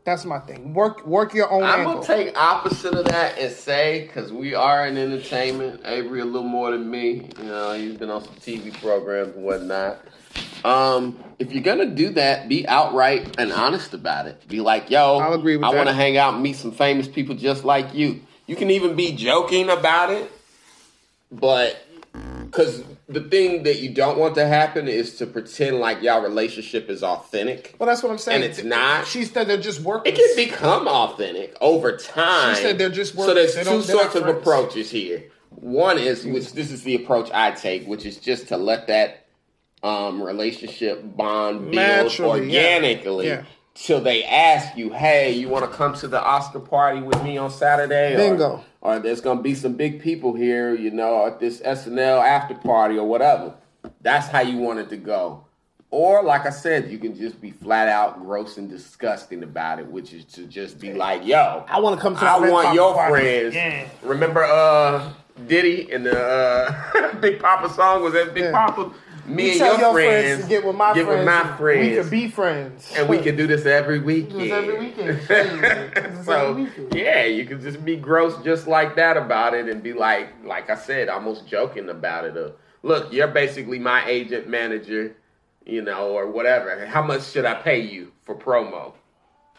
That's my thing. Work work your own way. I'm angle. gonna take opposite of that and say because we are in entertainment. Avery a little more than me. You know, he's been on some TV programs and whatnot. Um, if you're gonna do that, be outright and honest about it. Be like, "Yo, I'll agree with I want to hang out and meet some famous people just like you." You can even be joking about it, but because the thing that you don't want to happen is to pretend like y'all relationship is authentic. well, that's what I'm saying. And it's not. She said they're just working. It can become authentic over time. She said they're just So there's They two sorts of friends. approaches here. One is, which this is the approach I take, which is just to let that um, relationship bond build Naturally, yeah. organically Yeah. till they ask you, "Hey, you want to come to the Oscar party with me on Saturday?" Bingo. Or, there's gonna be some big people here, you know, at this SNL after party or whatever. That's how you want it to go. Or, like I said, you can just be flat out gross and disgusting about it, which is to just be like, "Yo, I want to come to. the I want your party. friends. Yeah. Remember uh Diddy and the uh, (laughs) Big Poppa song was that Big Yeah. Papa? Me You and tell your, friends, to get with my get friends. with my We friends, could be friends, and we can do this every weekend. this every weekend. (laughs) So every weekend. yeah, you can just be gross just like that about it, and be like, like I said, almost joking about it. Of, Look, you're basically my agent manager, you know, or whatever. How much should I pay you for promo?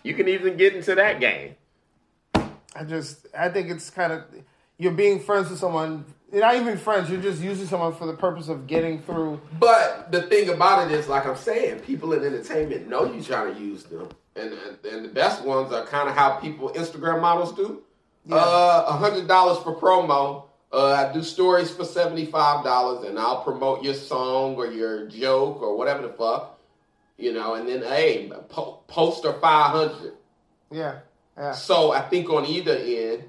You can even get into that game. I just, I think it's kind of you're being friends with someone. You're not even friends. You're just using someone for the purpose of getting through. But the thing about it is, like I'm saying, people in entertainment know you trying to use them, and and, and the best ones are kind of how people Instagram models do. Uh, a hundred dollars for promo. Uh, I do stories for seventy five dollars, and I'll promote your song or your joke or whatever the fuck, you know. And then hey, po- poster five hundred. Yeah, yeah. So I think on either end,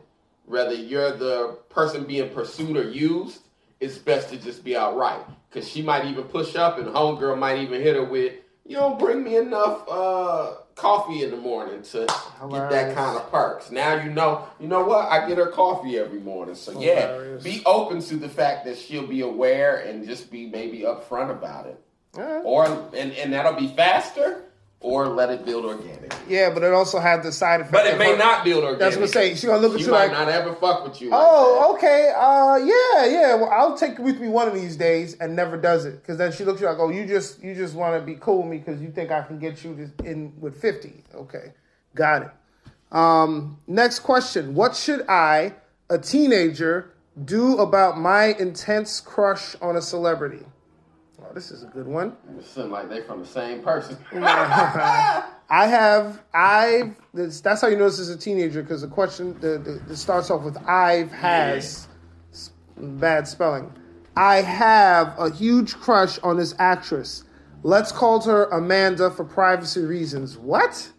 whether you're the person being pursued or used, it's best to just be outright. Cause she might even push up and homegirl might even hit her with, you don't bring me enough uh, coffee in the morning to get that kind of perks. Now you know, you know what? I get her coffee every morning. So yeah, be open to the fact that she'll be aware and just be maybe upfront about it. Yeah. Or and, and that'll be faster, or let it build organically. Yeah, but it also had the side effect. But it may her- not build organic. That's what I'm saying. She's gonna look at She you might like, not ever fuck with you. like oh, okay, uh, yeah, yeah. Well, I'll take you with me one of these days, and never does it because then she looks at you like, oh, you just you just want to be cool with me because you think I can get you to, in with fifty. Okay, got it. Um, next question: What should I, a teenager, do about my intense crush on a celebrity? Oh, this is a good one. It seems like they're from the same person. (laughs) I have I've this, that's how you know this is a teenager because the question the, the, it starts off with I've has s- bad spelling. I have a huge crush on this actress. Let's call her Amanda for privacy reasons. What?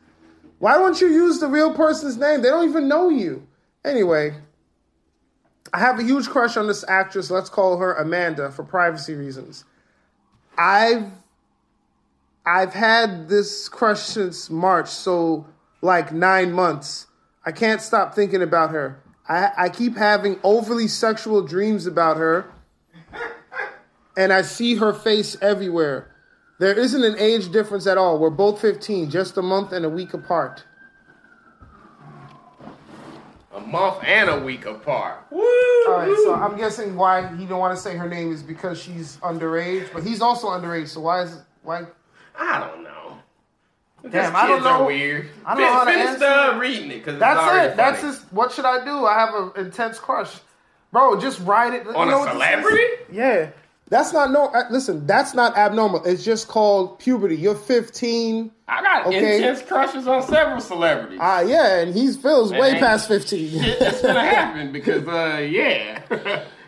Why don't you use the real person's name? They don't even know you. Anyway, I have a huge crush on this actress. Let's call her Amanda for privacy reasons. I've I've had this crush since March, so like nine months. I can't stop thinking about her. I, I keep having overly sexual dreams about her, and I see her face everywhere. There isn't an age difference at all. We're both 15, just a month and a week apart. A month and a week apart. Woo! All right, so I'm guessing why he don't want to say her name is because she's underage, but he's also underage. So why is why? I don't know. Damn, Just I don't kids are know- weird. I don't know how to Finish answer the it. reading it because That's it. That's just what should I do? I have an intense crush, bro. Just write it. on you know a what this is? celebrity. Yeah, that's not no. uh, Listen, that's not abnormal. It's just called puberty. You're 15. I Okay. intense crushes on several celebrities. Ah, yeah, and he's Phil's way past 15. it's gonna (laughs) happen because, uh, yeah.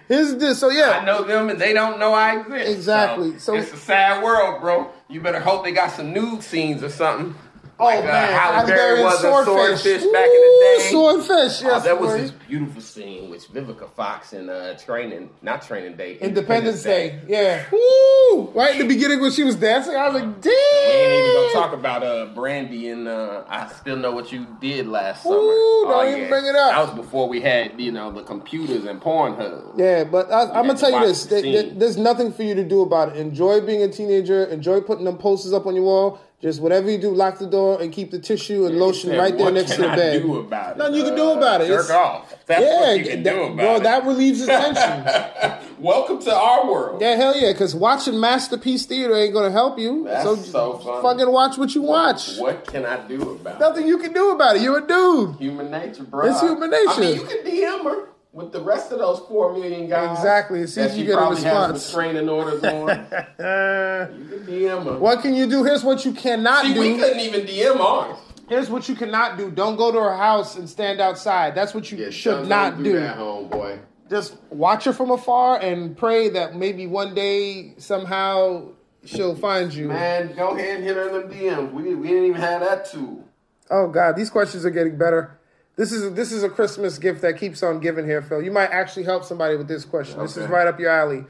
Here's this. So yeah. I know them and they don't know I exist. Exactly. So- it's a sad world, bro. You better hope they got some nude scenes or something. Oh like, uh, man, Halle Berry was a swordfish. swordfish back in the day. Swordfish. Yes, Oh, that was this beautiful scene with Vivica Fox in uh, training, not training day, Independence Day. Yeah. Woo! Right in the beginning when she was dancing, I was like, damn. We ain't even gonna talk about uh, Brandy and uh, I still know what you did last summer. Ooh, don't even bring it up. That was before we had you know the computers and Pornhub. Yeah, but I, I'm gonna to tell you this: the there- there's nothing for you to do about it. Enjoy being a teenager. Enjoy putting them posters up on your wall. Just whatever you do, lock the door and keep the tissue and lotion Said, right there next to the I bed. do about it? Nothing you can do about it. Jerk It's- off. That's yeah, what you can that- do about bro, it. that relieves (laughs) the tension. Welcome to our world. yeah, hell yeah, because watching Masterpiece Theater ain't going to help you. That's so so funny. fucking watch what you watch. What can I do about it? Nothing you can do about it. You're a dude. Human nature, bro. It's human nature. I mean, you can DM her with the rest of those four million guys. Exactly. See that if you get a response. Has restraining orders on. (laughs) You can DM her. what can you do? Here's what you cannot See, do. we couldn't even DM ours. Here's what you cannot do. Don't go to her house and stand outside. That's what you should not do, do. that, homeboy. Just watch her from afar and pray that maybe one day somehow she'll find you. Man, go ahead and hit her in them DMs. We, we didn't even have that tool. Oh God, these questions are getting better. This is this is a Christmas gift that keeps on giving here, Phil. You might actually help somebody with this question. This is right up your alley.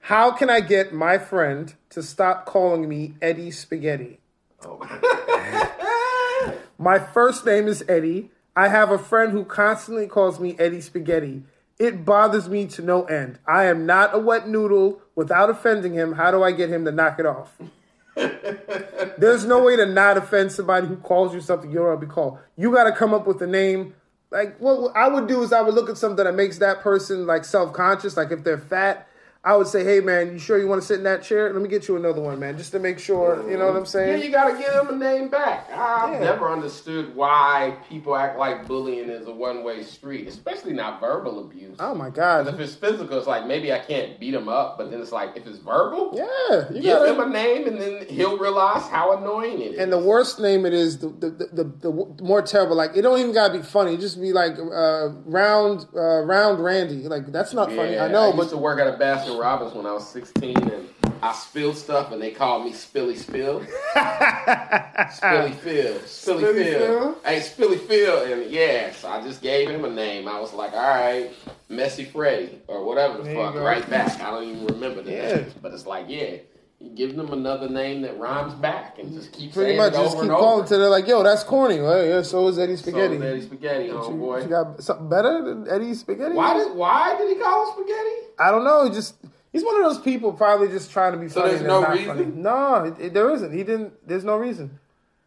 How can I get my friend to stop calling me Eddie Spaghetti? Oh. My first name is Eddie. I have a friend who constantly calls me Eddie Spaghetti. It bothers me to no end. I am not a wet noodle. Without offending him, how do I get him to knock it off? (laughs) There's no way to not offend somebody who calls you something you don't want to be called. You got to come up with a name. Like what I would do is I would look at something that makes that person like self conscious. Like if they're fat, I would say, "Hey man, you sure you want to sit in that chair? Let me get you another one, man, just to make sure." You know what I'm saying? Yeah, you gotta give them a name back. I've Yeah. never understood why people act like bullying is a one way street, especially not verbal abuse. Oh my god! If it's physical, it's like maybe I can't beat him up, but then it's like if it's verbal, Yeah, you give gotta- him a name and then he'll realize how annoying it is. And the worst name it is, the the, the, the, the more terrible. Like it don't even gotta be funny. It just be like uh, round uh, round Randy. Like that's not funny. I know, I used but to work at a Baskin Robbins when I was 16, and I spilled stuff, and they called me Spilly Spill. (laughs) Spilly Phil. Spilly, Spilly Phil. Phil? Hey, Spilly Phil. And yeah, so I just gave him a name. I was like, all right, Messy Freddy, or whatever the There fuck, right back. I don't even remember the Yeah. name. But it's like, yeah, you give them another name that rhymes back and just keep pretty saying much it just keep calling till they're like, "Yo, that's corny." Well, yeah, so is Eddie So Spaghetti. is Eddie Spaghetti, you, homeboy. you got something better than Eddie Spaghetti? why, did, why did he call him Spaghetti? I don't know. He just he's one of those people probably just trying to be So funny. there's no reason? Funny. No, it, it- there isn't. He didn't. There's no reason.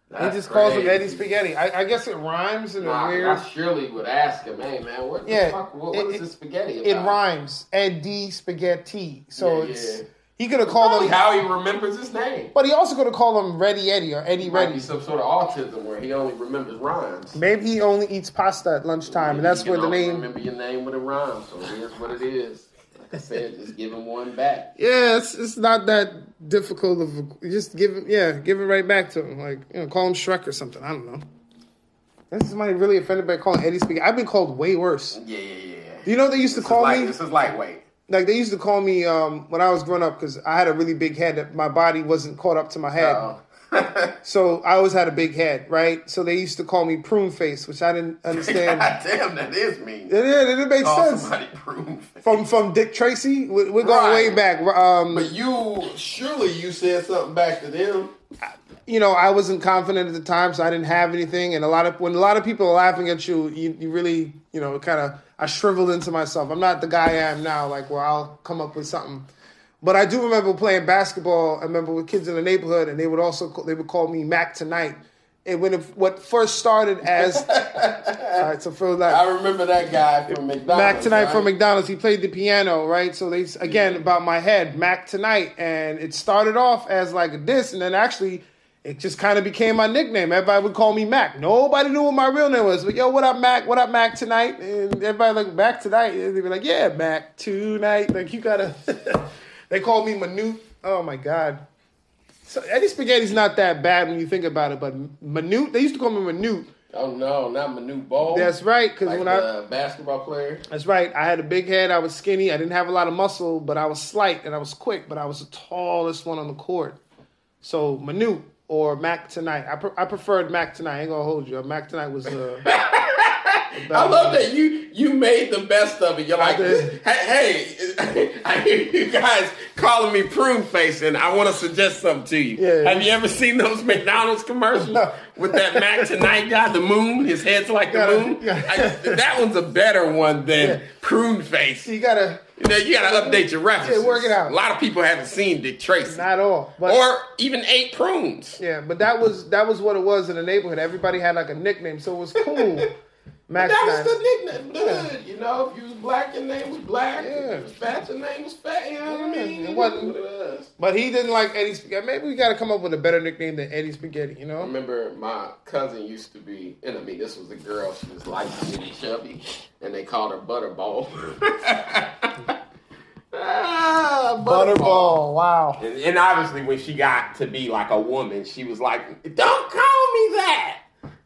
That's he just calls him. Eddie Spaghetti. I, I guess it rhymes in Nah, a weird. I surely would ask him, hey man, what the Yeah, fuck? What, it- what is this spaghetti It about? rhymes. Eddie Spaghetti. So Yeah, it's yeah. He could have called Probably him. how he remembers his name. But he also could have called him Ready Eddie or Eddie Ready. be some sort of autism where he only remembers rhymes. Maybe he only eats pasta at lunchtime, and that's where the name. Remember your name with a rhyme, so here's what it is. Like I said, just give him one back. Yeah, it's, it's not that difficult of. Just give him, yeah, give it right back to him. Like, you know, call him Shrek or something. I don't know. This is somebody really offended by calling Eddie Spaghetti. I've been called way worse. Yeah, yeah, yeah. Do you know what they used to This call like, me? This is lightweight. Like they used to call me um, when I was growing up because I had a really big head that my body wasn't caught up to my head. Uh-oh. (laughs) So I always had a big head, right? So they used to call me prune face, which I didn't understand. (laughs) God damn, that is mean. it, it, it makes Call sense. prune. From from Dick Tracy, we're, we're going Right. way back. Um, But you, surely you said something back to them. You know, I wasn't confident at the time, so I didn't have anything. And a lot of when a lot of people are laughing at you, you, you really, you know, kind of I shriveled into myself. I'm not the guy I am now, like where I'll come up with something. But I do remember playing basketball. I remember with kids in the neighborhood, and they would also call, they would call me Mac Tonight. And when it, what first started as (laughs) all right, so for that I remember that guy from McDonald's. Mac tonight right? from McDonald's. He played the piano, right? So they again about my head, Mac tonight, and it started off as like a diss, and then actually it just kind of became my nickname. Everybody would call me Mac. Nobody knew what my real name was, but yo, what up, Mac? What up, Mac tonight? And everybody like Mac tonight, and they'd be like, yeah, Mac tonight. Like you gotta. (laughs) they called me Manute. Oh my god. So Eddie Spaghetti's not that bad when you think about it, but Manute, they used to call me Manute. Oh no, not Manute Bol. That's right, because like when I basketball player. That's right. I had a big head. I was skinny. I didn't have a lot of muscle, but I was slight and I was quick. But I was the tallest one on the court. So Manute or Mac tonight. I, pre- I preferred Mac tonight. I ain't gonna hold you. Mac tonight was. Uh, (laughs) I love that you you made the best of it. You're like, hey, hey, I hear (laughs) you guys calling me prune face, and I want to suggest something to you. Yeah. Have you ever seen those (laughs) McDonald's commercials No. with that Mac Tonight guy, the moon? His head's like the Gotta- moon. yeah. I, that one's a better one than Yeah. prune face. You gotta You, know, you got to update your references. Yeah, work it out. A lot of people haven't seen Dick Tracy not all, but or even ate prunes. yeah, but that was that was what it was in the neighborhood. Everybody had like a nickname, so it was cool. (laughs) Max That was the nickname. Good. You know, if you was black, your name was black. Yeah. If you was fat, your name was fat. You know what I mean? it wasn't- What it was. But he didn't like Eddie Spaghetti. Maybe we got to come up with a better nickname than Eddie Spaghetti. You know? I remember my cousin used to be, and I mean, this was a girl. She was light and chubby, and they called her Butterball. (laughs) ah, Butterball. Wow. And, and obviously, when she got to be like a woman, she was like, "Don't call me that."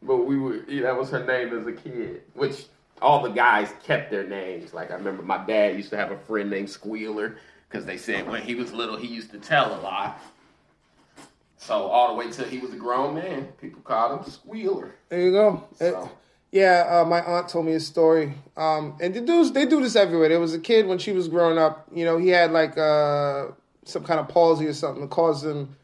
But we were—that was her name as a kid. Which all the guys kept their names. Like I remember, my dad used to have a friend named Squealer because they said when he was little, he used to tell a lot. So all the way till he was a grown man, people called him Squealer. There you go. So. Uh, yeah, uh, my aunt told me a story. Um, and the dudes, they do this everywhere. There was a kid when she was growing up. You know, he had like uh, some kind of palsy or something that caused him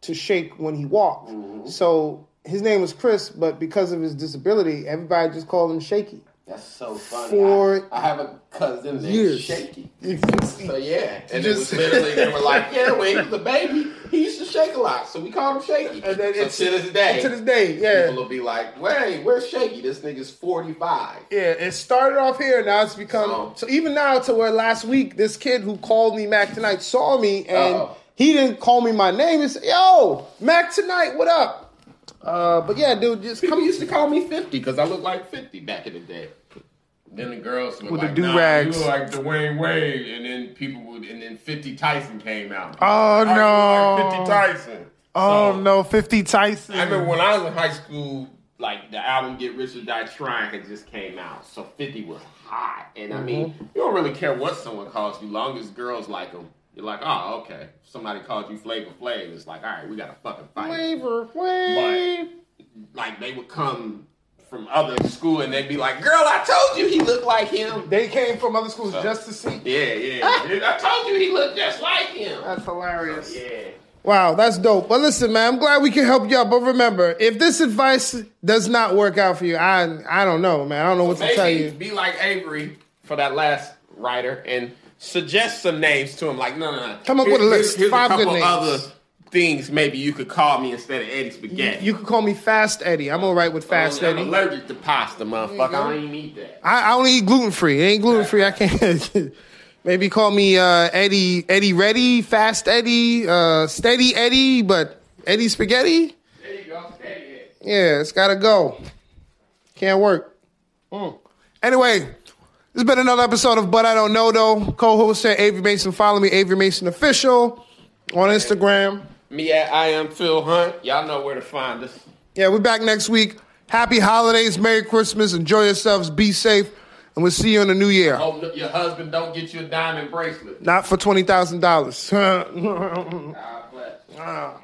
to shake when he walked. Mm-hmm. So his name was Chris, but because of his disability, everybody just called him Shaky. That's so funny. For I, I have a cousin named years. Shaky. So yeah, and Just- it was literally they were like, yeah, when he was a baby, he used to shake a lot, so we called him Shaky. And then so it's- to this day, to this day, yeah. people will be like, wait, where's Shaky? This nigga's forty five. Yeah, it started off here. Now it's become So- so, even now to where last week this kid who called me Mac tonight saw me and Uh-oh. he didn't call me my name. He said, "Yo, Mac tonight, what up?" Uh, but yeah, dude, just People come. used to call me fifty because I looked like fifty back in the day. Then the girls were With the like, do-rags. Nah, you look like Dwyane Wade, and then people would, and then Fifty Tyson came out. Oh, I no. like Fifty Tyson. Oh So- no, Fifty Tyson. I remember when I was in high school, like the album "Get Rich or Die Trying" had just came out, so Fifty was hot. And I mean, Mm-hmm. you don't really care what someone calls you, long as girls like them. You're like, oh, okay. If somebody called you Flavor Flav, it's like, all right, we got to fucking fight. Flavor Flav. Like they would come from other school and they'd be like, girl, I told you he looked like him. They came from other schools just to see. Yeah, yeah. (laughs) I told you he looked just like him. That's hilarious. Yeah. Wow, that's dope. But listen, man, I'm glad we can help you out. But remember, if this advice does not work out for you, I I don't know, man. I don't know what to tell you. be like Avery for that last writer and suggest some names to him. Like, no, no, no. Come up with a list. Here's, Five a couple other things maybe you could call me instead of Eddie Spaghetti. You could call me Fast Eddie. I'm all right with Fast I'm Eddie. allergic to pasta, motherfucker. I don't even eat that. I, I only eat gluten free. It ain't gluten free. I can't. (laughs) Maybe call me uh, Eddie Eddie Ready, Fast Eddie, uh, Steady Eddie, but Eddie Spaghetti. There you go. You go. Yeah, it's gotta go. Can't work. Mm. Anyway, this has been another episode of But I Don't Know Though. Co-host here, Avery Mason. Follow me, Avery Mason Official, on Instagram. Me at I am Phil Hunt. Y'all know where to find us. Yeah, we're back next week. Happy holidays, Merry Christmas, enjoy yourselves, be safe, and we'll see you in the new year. Hope your husband don't get you a diamond bracelet. Not for twenty thousand dollars. (laughs) Ah.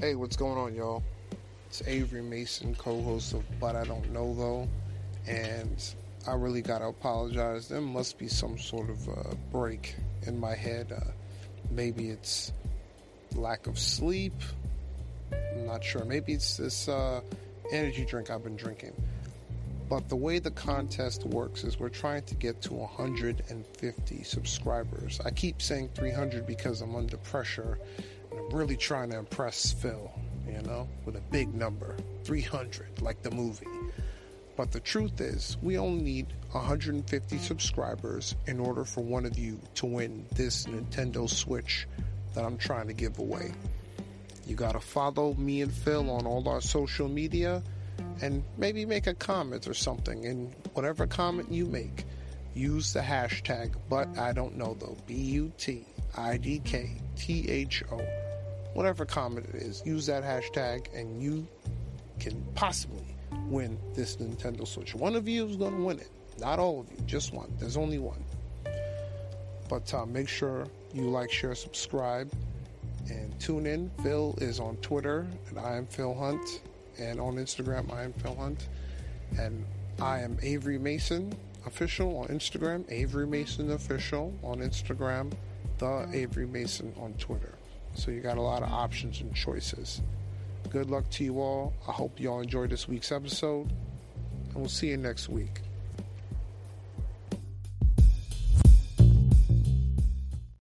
Hey, what's going on, y'all? It's Avery Mason, co-host of But I Don't Know Though, and I really gotta apologize. There must be some sort of uh, break in my head. Uh, maybe it's lack of sleep. I'm not sure. Maybe it's this uh, energy drink I've been drinking. But the way the contest works is we're trying to get to 150 subscribers. I keep saying 300 because I'm under pressure really trying to impress Phil, you know, with a big number 300, like the movie. But the truth is, we only need 150 subscribers in order for one of you to win this Nintendo Switch that I'm trying to give away. You gotta follow me and Phil on all our social media and maybe make a comment or something. And whatever comment you make, use the hashtag, but I don't know though. B U T I D K T H O. Whatever comment it is, use that hashtag and you can possibly win this Nintendo Switch. One of you is going to win it. Not all of you, just one. There's only one. But uh, make sure you like, share, subscribe, and tune in. Phil is on Twitter, and I am Phil Hunt, and on Instagram, I am Phil Hunt. And I am Avery Mason Official on Instagram, Avery Mason Official on Instagram, The Avery Mason on Twitter. So you got a lot of options and choices. Good luck to you all. I hope you all enjoyed this week's episode, and we'll see you next week.